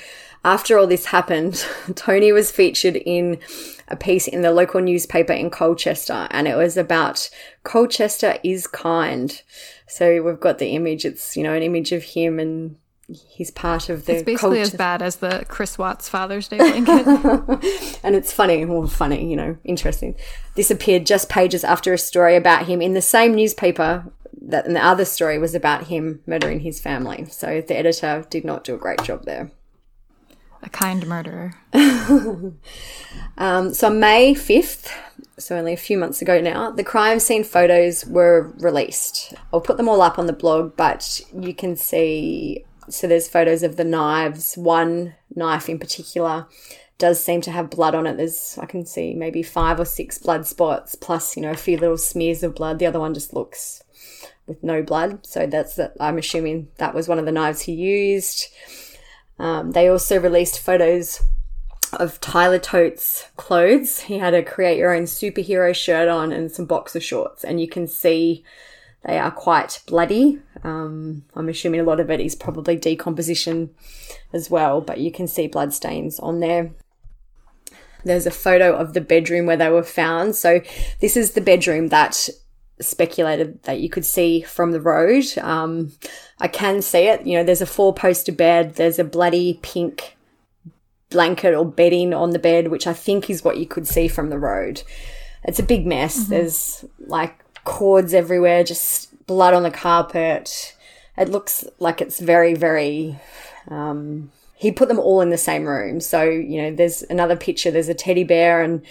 After all this happened, <laughs> Tony was featured in a piece in the local newspaper in Colchester, and it was about Colchester is kind. So we've got the image. It's you know an image of him, and he's part of the. It's basically as bad as the Chris Watts Father's Day blanket. <laughs> and it's funny, well, funny, you know, interesting. This appeared just pages after a story about him in the same newspaper that, and the other story was about him murdering his family. So the editor did not do a great job there. a kind murderer. <laughs> Um, so on May 5th, so only a few months ago now, the crime scene photos were released. I'll put them all up on the blog, but you can see, so there's photos of the knives. One knife in particular does seem to have blood on it. There's, I can see maybe five or six blood spots, plus, you know, a few little smears of blood. The other one just looks with no blood. So that's that. I'm assuming that was one of the knives he used. Um, they also released photos of Tyler Todt's clothes. He had a create your own superhero shirt on and some boxer shorts, and you can see they are quite bloody. Um, I'm assuming a lot of it is probably decomposition as well, but you can see blood stains on there. There's a photo of the bedroom where they were found. So this is the bedroom that speculated that you could see from the road. Um, I can see it. You know, there's a four poster bed. There's a bloody pink blanket or bedding on the bed, which I think is what you could see from the road. It's a big mess. There's like cords everywhere, just blood on the carpet. It looks like it's very, very. Um, he put them all in the same room. So, you know, there's another picture, there's a teddy bear and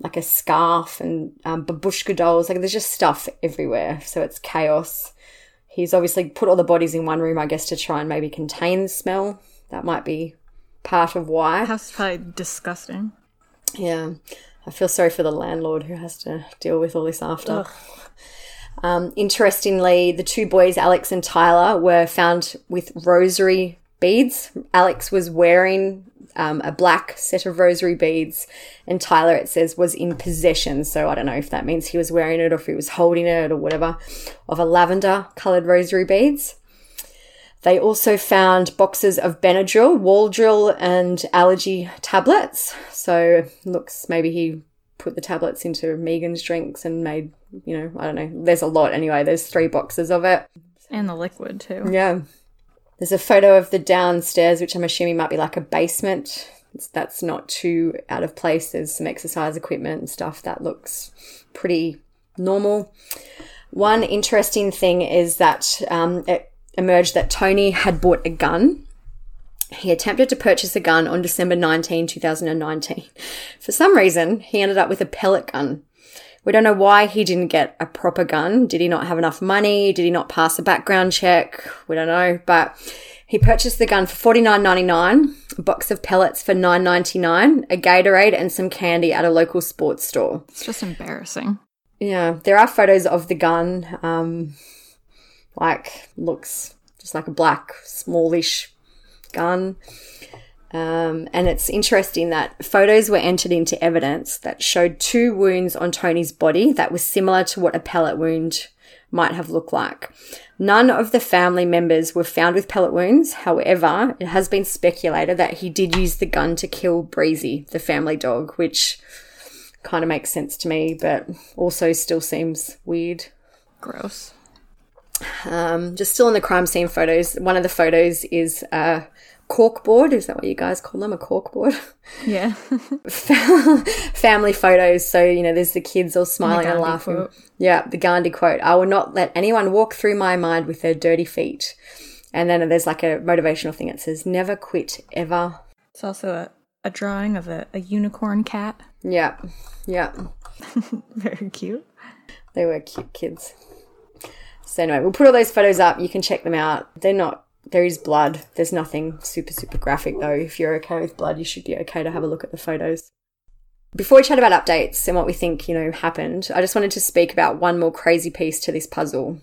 like a scarf and um, babushka dolls. Like there's just stuff everywhere. So it's chaos. He's obviously put all the bodies in one room, I guess, to try and maybe contain the smell. That might be part of why. That's probably disgusting. Yeah. I feel sorry for the landlord who has to deal with all this after. Um, interestingly, the two boys, Alex and Tyler, were found with rosary beads. Alex was wearing um, a black set of rosary beads, and Tyler, it says, was in possession. So I don't know if that means he was wearing it or if he was holding it or whatever, of a lavender colored rosary beads. They also found boxes of Benadryl, Wal-Dryl, and allergy tablets. So looks maybe he put the tablets into Megan's drinks and made, you know, I don't know. There's a lot anyway. There's three boxes of it. And the liquid too. Yeah. There's a photo of the downstairs, which I'm assuming might be like a basement. That's not too out of place. There's some exercise equipment and stuff that looks pretty normal. One interesting thing is that um, it emerged that Tony had bought a gun. He attempted to purchase a gun on December 19, 2019. For some reason, he ended up with a pellet gun. We don't know why he didn't get a proper gun. Did he not have enough money? Did he not pass a background check? We don't know, but he purchased the gun for forty nine ninety nine, a box of pellets for nine ninety nine, a Gatorade, and some candy at a local sports store. It's just embarrassing. Yeah, there are photos of the gun. Um, like looks just like a black, smallish gun. Um, and it's interesting that photos were entered into evidence that showed two wounds on Tony's body that was similar to what a pellet wound might have looked like. None of the family members were found with pellet wounds. However, it has been speculated that he did use the gun to kill Breezy, the family dog, which kind of makes sense to me, but also still seems weird. Gross. Um, just still in the crime scene photos. One of the photos is a corkboard. Is that what you guys call them? A corkboard? Yeah. <laughs> <laughs> Family photos. So, you know, there's the kids all smiling and, Gandhi laughing. quote. Yeah, the Gandhi quote I will not let anyone walk through my mind with their dirty feet. And then there's like a motivational thing that says, never quit, ever. It's also a, a drawing of a, a unicorn cat. Yeah, yeah. <laughs> Very cute. They were cute kids. So anyway, we'll put all those photos up. You can check them out. They're not. There is blood. There's nothing super super graphic though. If you're okay with blood, you should be okay to have a look at the photos. Before we chat about updates and what we think you know happened, I just wanted to speak about one more crazy piece to this puzzle.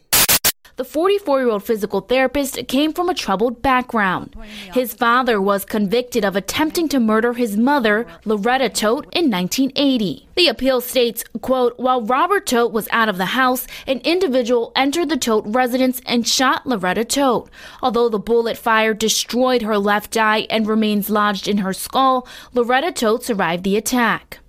The 44 year old physical therapist came from a troubled background. His father was convicted of attempting to murder his mother, Loretta Todt, in 1980. The appeal states, quote, while Robert Todt was out of the house, an individual entered the Todt residence and shot Loretta Todt. Although the bullet fire destroyed her left eye and remains lodged in her skull, Loretta Todt survived the attack.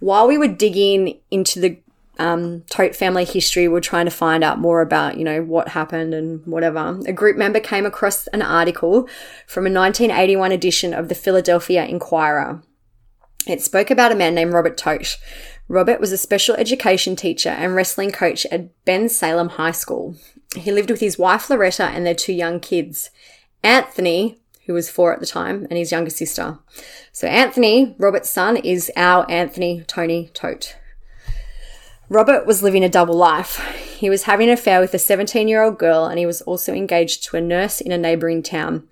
While we were digging into the um, Todt family history, we we're trying to find out more about, you know, what happened and whatever. A group member came across an article from a 1981 edition of the Philadelphia Inquirer. It spoke about a man named Robert Todt. Robert was a special education teacher and wrestling coach at Bensalem High School. He lived with his wife Loretta and their two young kids, Anthony, who was four at the time, and his younger sister. So Anthony, Robert's son, is our Anthony Tony Todt. Robert was living a double life. He was having an affair with a 17 year old girl and he was also engaged to a nurse in a neighbouring town.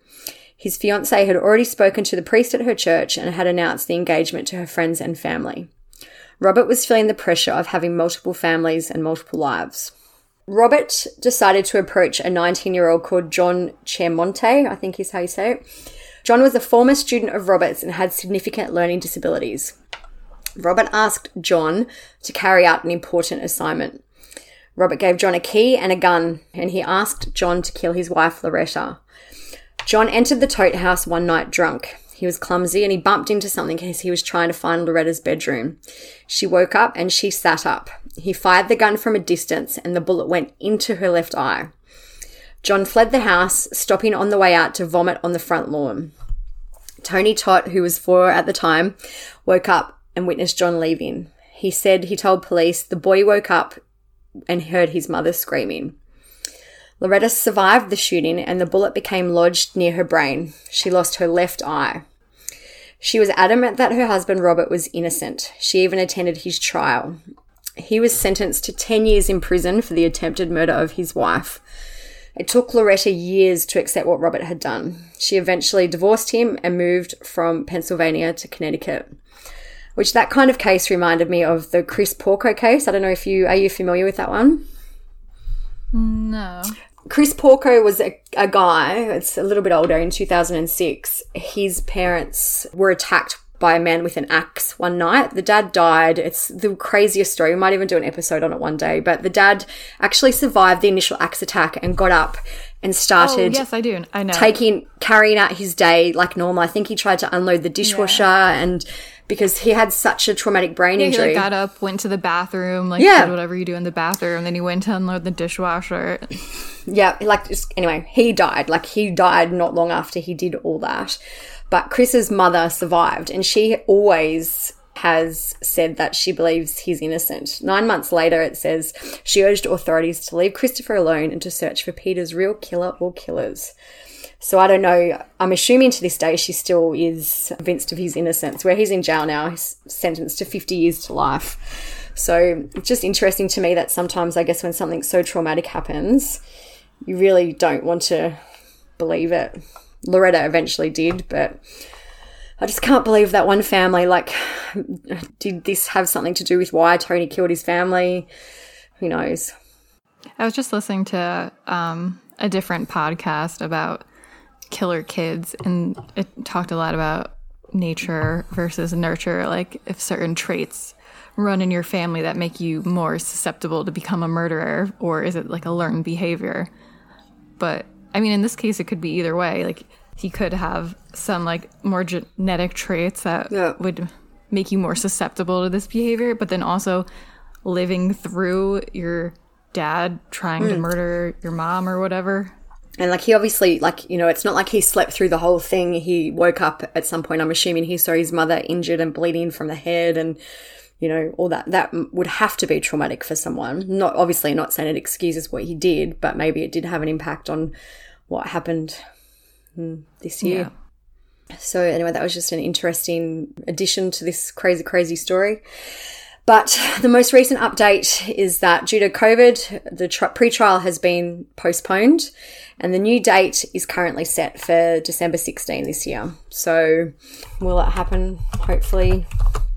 His fiancee had already spoken to the priest at her church and had announced the engagement to her friends and family. Robert was feeling the pressure of having multiple families and multiple lives. Robert decided to approach a 19 year old called John Chermonte, I think is how you say it. John was a former student of Robert's and had significant learning disabilities. Robert asked John to carry out an important assignment. Robert gave John a key and a gun, and he asked John to kill his wife, Loretta. John entered the Todt house one night drunk. He was clumsy and he bumped into something as he was trying to find Loretta's bedroom. She woke up and she sat up. He fired the gun from a distance and the bullet went into her left eye. John fled the house, stopping on the way out to vomit on the front lawn. Tony Todt, who was four at the time, woke up and witnessed John leaving. He said he told police the boy woke up and heard his mother screaming. Loretta survived the shooting and the bullet became lodged near her brain. She lost her left eye. She was adamant that her husband Robert was innocent. She even attended his trial. He was sentenced to 10 years in prison for the attempted murder of his wife. It took Loretta years to accept what Robert had done. She eventually divorced him and moved from Pennsylvania to Connecticut which that kind of case reminded me of the Chris Porco case. I don't know if you are you familiar with that one? No. Chris Porco was a, a guy, it's a little bit older, in 2006. His parents were attacked by a man with an axe one night. The dad died. It's the craziest story. We might even do an episode on it one day. But the dad actually survived the initial axe attack and got up and started. Oh, yes, I do. I know. Taking, carrying out his day like normal. I think he tried to unload the dishwasher and because he had such a traumatic brain yeah, injury. He like, got up, went to the bathroom, like Yeah. did whatever you do in the bathroom. Then he went to unload the dishwasher. <laughs> yeah, like just, anyway, he died. Like he died not long after he did all that. But Chris's mother survived, and she always has said that she believes he's innocent. Nine months later, it says she urged authorities to leave Christopher alone and to search for Peter's real killer or killers. So I don't know. I'm assuming to this day she still is convinced of his innocence. Where he's in jail now, he's sentenced to 50 years to life. So it's just interesting to me that sometimes I guess when something so traumatic happens, you really don't want to believe it. Loretta eventually did, but I just can't believe that one family. Like, did this have something to do with why Tony killed his family? Who knows? I was just listening to um, a different podcast about killer kids, and it talked a lot about nature versus nurture. Like, if certain traits run in your family that make you more susceptible to become a murderer, or is it like a learned behavior? But I mean, in this case, it could be either way. Like, he could have some like more genetic traits that would make you more susceptible to this behavior, but then also living through your dad trying to Mm. murder your mom or whatever. And like he obviously like you know it's not like he slept through the whole thing. He woke up at some point. I'm assuming he saw his mother injured and bleeding from the head, and you know all that. That would have to be traumatic for someone. Not obviously not saying it excuses what he did, but maybe it did have an impact on what happened mm, this year. So anyway, that was just an interesting addition to this crazy, crazy story. But the most recent update is that due to COVID, the tr- pre-trial has been postponed, and the new date is currently set for December 16 this year. So, will it happen? Hopefully,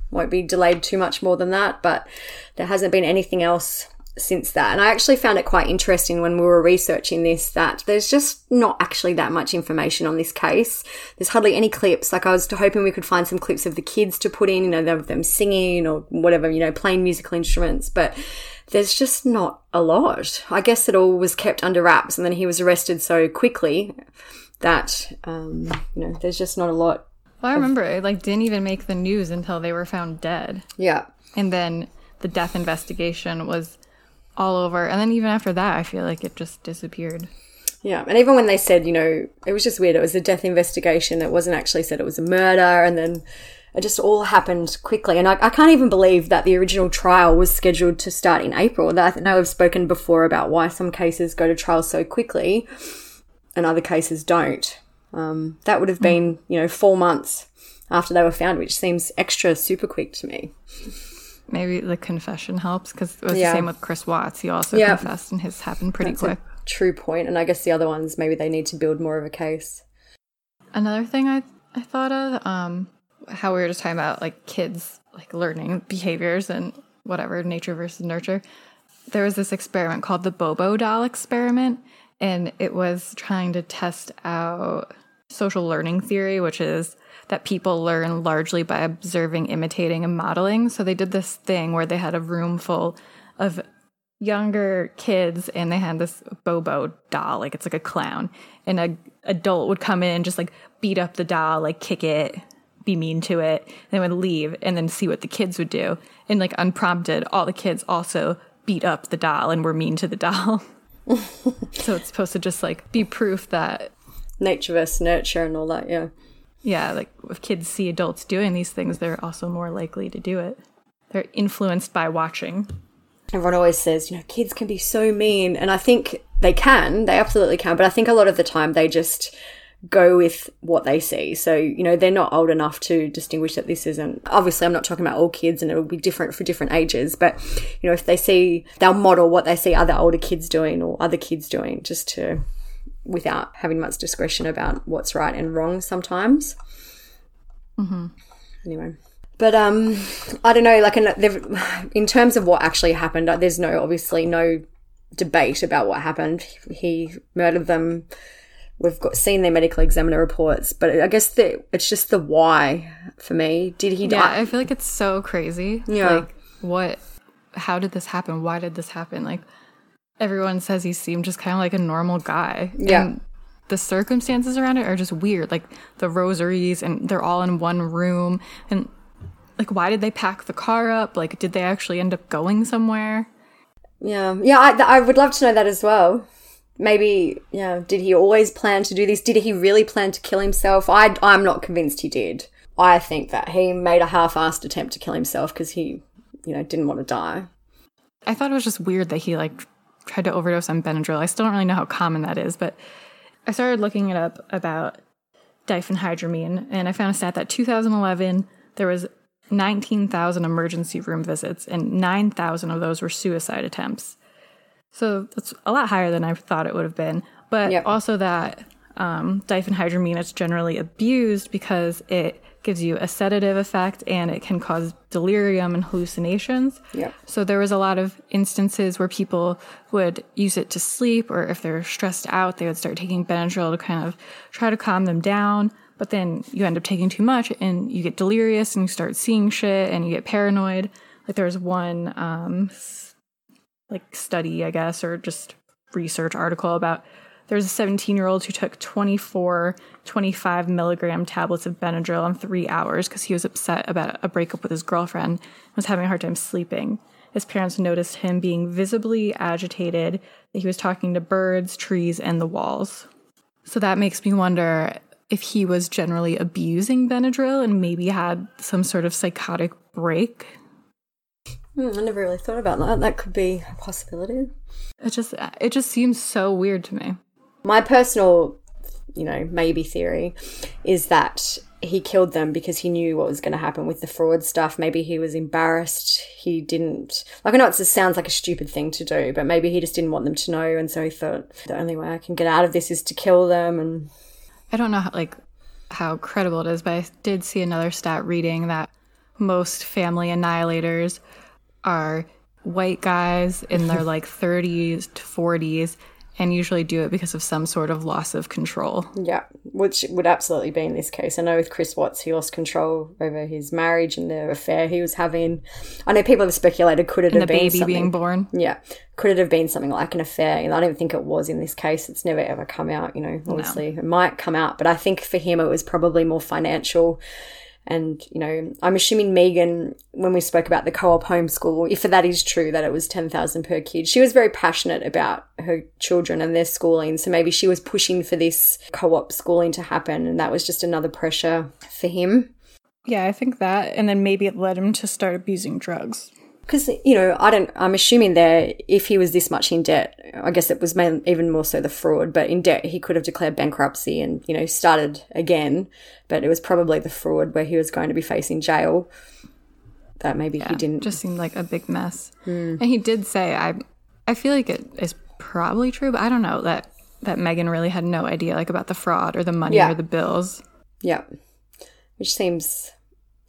won't be delayed too much more than that. But there hasn't been anything else since that. And I actually found it quite interesting when we were researching this that there's just not actually that much information on this case. There's hardly any clips. Like I was hoping we could find some clips of the kids to put in, you know, of them singing or whatever, you know, playing musical instruments, but there's just not a lot. I guess it all was kept under wraps and then he was arrested so quickly that, um, you know, there's just not a lot. Well, I remember it like didn't even make the news until they were found dead. Yeah. And then the death investigation was all over. And then even after that, I feel like it just disappeared. Yeah, and even when they said, you know, it was just weird. It was a death investigation. It wasn't actually said it was a murder, and then it just all happened quickly. And I, I can't even believe that the original trial was scheduled to start in April. That I know I've spoken before about why some cases go to trial so quickly, and other cases don't. Um, that would have been, you know, four months after they were found, which seems extra super quick to me. Maybe the confession helps because it was Yeah. the same with Chris Watts. He also Yeah. confessed, and his happened pretty That's quick. true point, and I guess the other ones maybe they need to build more of a case. Another thing I I thought of, um, how we were just talking about like kids like learning behaviors and whatever nature versus nurture. There was this experiment called the Bobo doll experiment, and it was trying to test out social learning theory, which is that people learn largely by observing, imitating, and modeling. So they did this thing where they had a room full of younger kids and they had this bobo doll like it's like a clown. And a adult would come in and just like beat up the doll like kick it be mean to it and then would leave and then see what the kids would do. And like unprompted all the kids also beat up the doll and were mean to the doll. <laughs> So it's supposed to just like be proof that nature versus nurture and all that yeah yeah like if kids see adults doing these things they're also more likely to do it they're influenced by watching everyone always says, you know, kids can be so mean. And I think they can, they absolutely can. But I think a lot of the time they just go with what they see. So, you know, they're not old enough to distinguish that this isn't, obviously, I'm not talking about all kids and it'll be different for different ages. But, you know, if they see, they'll model what they see other older kids doing or other kids doing just to, without having much discretion about what's right and wrong sometimes. mm-hmm. Anyway. But um, I don't know. Like in, in terms of what actually happened, uh, there's no obviously no debate about what happened. He murdered them. We've got seen their medical examiner reports, but I guess the, it's just the why for me. Did he Yeah, die? I feel like it's so crazy. Yeah. Like, what, how did this happen? Why did this happen? Like, everyone says he seemed just kind of like a normal guy. Yeah. And the circumstances around it are just weird. Like, the rosaries, and they're all in one room. And, like, why did they pack the car up? Like, did they actually end up going somewhere? Yeah, yeah, I, I would love to know that as well. Maybe, yeah, did he always plan to do this? Did he really plan to kill himself? I, I'm not convinced he did. I think that he made a half-assed attempt to kill himself because he, you know, didn't want to die. I thought it was just weird that he like tried to overdose on Benadryl. I still don't really know how common that is, but I started looking it up about diphenhydramine, and I found a stat that 2011 there was 19,000 emergency room visits, and 9,000 of those were suicide attempts. So that's a lot higher than I thought it would have been. But also that um, diphenhydramine is generally abused because it gives you a sedative effect and it can cause delirium and hallucinations. Yep. So there was a lot of instances where people would use it to sleep, or if they're stressed out, they would start taking Benadryl to kind of try to calm them down. But then you end up taking too much and you get delirious and you start seeing shit and you get paranoid. Like there was one um, like study, I guess, or just research article about there was a 17 year old who took 24 25 milligram tablets of benadryl in three hours because he was upset about a breakup with his girlfriend and was having a hard time sleeping his parents noticed him being visibly agitated that he was talking to birds trees and the walls so that makes me wonder if he was generally abusing benadryl and maybe had some sort of psychotic break Hmm, I never really thought about that. That could be a possibility. it just it just seems so weird to me My personal, you know, maybe theory is that he killed them because he knew what was going to happen with the fraud stuff. Maybe he was embarrassed. He didn't, like, I know it sounds like a stupid thing to do, but maybe he just didn't want them to know. And so he thought the only way I can get out of this is to kill them. And I don't know how, like how credible it is, but I did see another stat reading that most family annihilators are white guys in their like 30s to 40s and usually do it because of some sort of loss of control. yeah, which would absolutely be in this case. I know with Chris Watts, he lost control over his marriage and the affair he was having. I know people have speculated could it And have the been baby something- being born. Yeah. Could it have been something like an affair? And I don't think it was in this case. It's never ever come out, you know. Obviously, it might come out, but I think for him it was probably more financial. And, you know, I'm assuming Megan, when we spoke about the co op homeschool, if that is true that it was 10,000 per kid, she was very passionate about her children and their schooling. So maybe she was pushing for this co op schooling to happen. And that was just another pressure for him. Yeah, I think that and then maybe it led him to start abusing drugs. Because you know, I don't. I'm assuming there, if he was this much in debt, I guess it was even more so the fraud. But in debt, he could have declared bankruptcy and you know started again. But it was probably the fraud where he was going to be facing jail. That maybe he didn't. Just seemed like a big mess. Hmm. And he did say I I feel like it is probably true, but I don't know that that Megan really had no idea like about the fraud or the money Yeah. or the bills. Yeah, which seems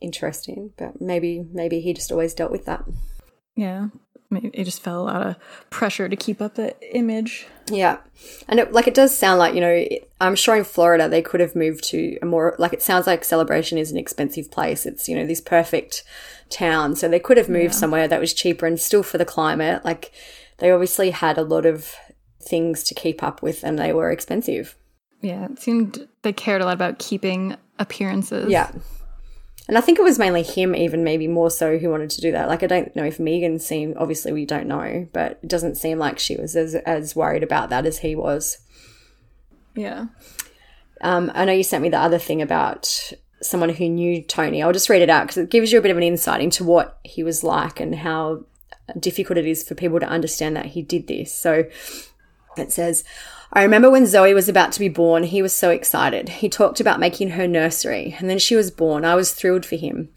interesting. But maybe maybe he just always dealt with that. Yeah. Maybe it just felt a lot of pressure to keep up the image. Yeah. And it, like it does sound like, you know, it- I'm sure in Florida they could have moved to a more, like it sounds like Celebration is an expensive place. It's, you know, this perfect town. So they could have moved Yeah. somewhere that was cheaper and still for the climate. Like they obviously had a lot of things to keep up with and they were expensive. Yeah, it seemed they cared a lot about keeping appearances. Yeah. And I think it was mainly him, even maybe more so, who wanted to do that. Like, I don't know if Megan seemed, obviously, we don't know, but it doesn't seem like she was as, as worried about that as he was. Yeah. Um, I know you sent me the other thing about someone who knew Tony. I'll just read it out because it gives you a bit of an insight into what he was like and how difficult it is for people to understand that he did this. So it says, I remember when Zoe was about to be born, he was so excited. He talked about making her nursery, and then she was born. I was thrilled for him.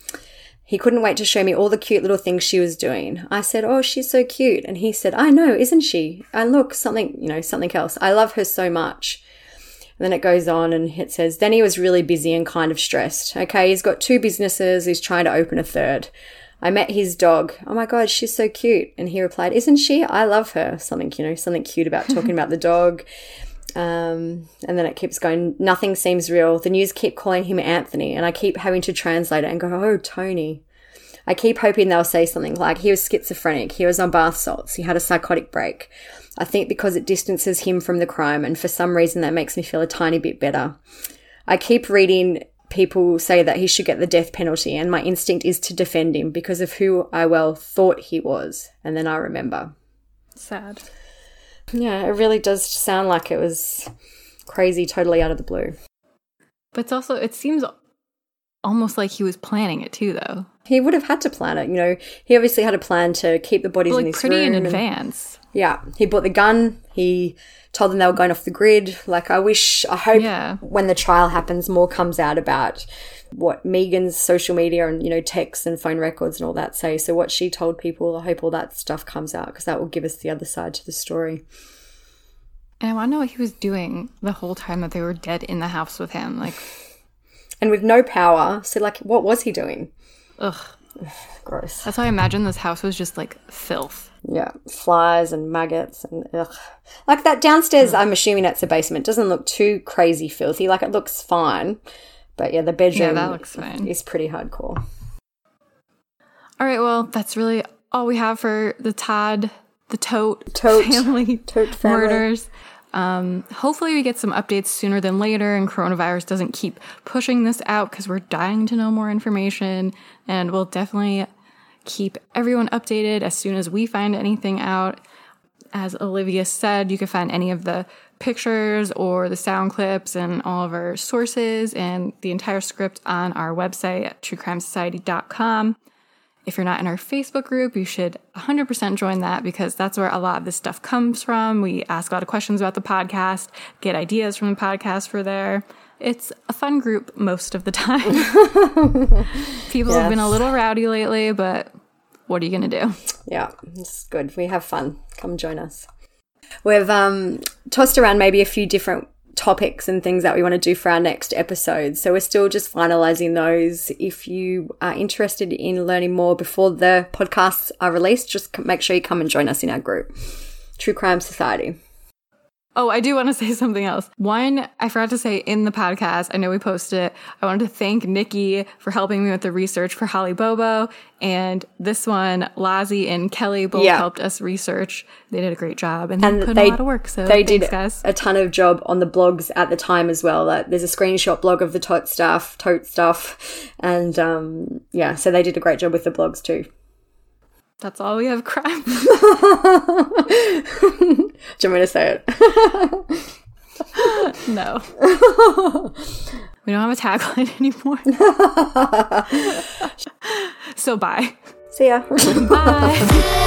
He couldn't wait to show me all the cute little things she was doing. I said, Oh, she's so cute. And he said, I know, isn't she? And look, something, you know, something else. I love her so much. And then it goes on and it says, then he was really busy and kind of stressed. Okay, he's got two businesses, he's trying to open a third. I met his dog. Oh my God, she's so cute. And he replied, Isn't she? I love her. Something, you know, something cute about talking about the dog. Um, and then it keeps going, Nothing seems real. The news keep calling him Anthony, and I keep having to translate it and go, Oh, Tony. I keep hoping they'll say something like, He was schizophrenic, he was on bath salts, he had a psychotic break. I think because it distances him from the crime, and for some reason that makes me feel a tiny bit better. I keep reading people say that he should get the death penalty, and my instinct is to defend him because of who I well thought he was. And then I remember. Sad. Yeah, it really does sound like it was crazy, totally out of the blue. But it's also, it seems almost like he was planning it too, though. He would have had to plan it. You know, he obviously had a plan to keep the bodies But, like, in this pretty in room and- advance. yeah, he bought the gun. He told them they were going off the grid. Like, I wish, I hope when the trial happens, more comes out about what Megan's social media and, you know, texts and phone records and all that say. So, what she told people, I hope all that stuff comes out because that will give us the other side to the story. And I want to know what he was doing the whole time that they were dead in the house with him. Like, And with no power. So, like, what was he doing? ugh. Gross. That's why I imagine this house was just like filth. Yeah, flies and maggots and ugh. Like that downstairs, I'm assuming that's a basement. Doesn't look too crazy filthy. Like it looks fine. But yeah, the bedroom yeah, that looks fine. is pretty hardcore. All right, well, that's really all we have for the Todd, the Tote, Tote. family, Tote family. murders. Um, hopefully, we get some updates sooner than later, and coronavirus doesn't keep pushing this out because we're dying to know more information. And we'll definitely keep everyone updated as soon as we find anything out. As Olivia said, you can find any of the pictures or the sound clips and all of our sources and the entire script on our website at truecrimesociety.com. If you're not in our Facebook group, you should 100% join that because that's where a lot of this stuff comes from. We ask a lot of questions about the podcast, get ideas from the podcast for there. It's a fun group most of the time. <laughs> People have been a little rowdy lately, but what are you going to do? Yeah, it's good. We have fun. Come join us. We've um, tossed around maybe a few different topics and things that we want to do for our next episode. So we're still just finalizing those. If you are interested in learning more before the podcasts are released, just make sure you come and join us in our group, True Crime Society. Oh, I do want to say <laughs> something else. One, I forgot to say in the podcast, I know we posted it. I wanted to thank Nikki for helping me with the research for Holly Bobo. And this one, Lazzie and Kelly both Yeah. helped us research. They did a great job and, they put they a lot of work. So they thanks, did guys. a ton of job on the blogs at the time as well. Like, there's a screenshot blog of the Todt stuff, Todt stuff, and um, yeah, so they did a great job with the blogs too. That's all we have crime. <laughs> Do you want me to say it? no. <laughs> we don't have a tagline <laughs> anymore. so bye. See ya. Bye.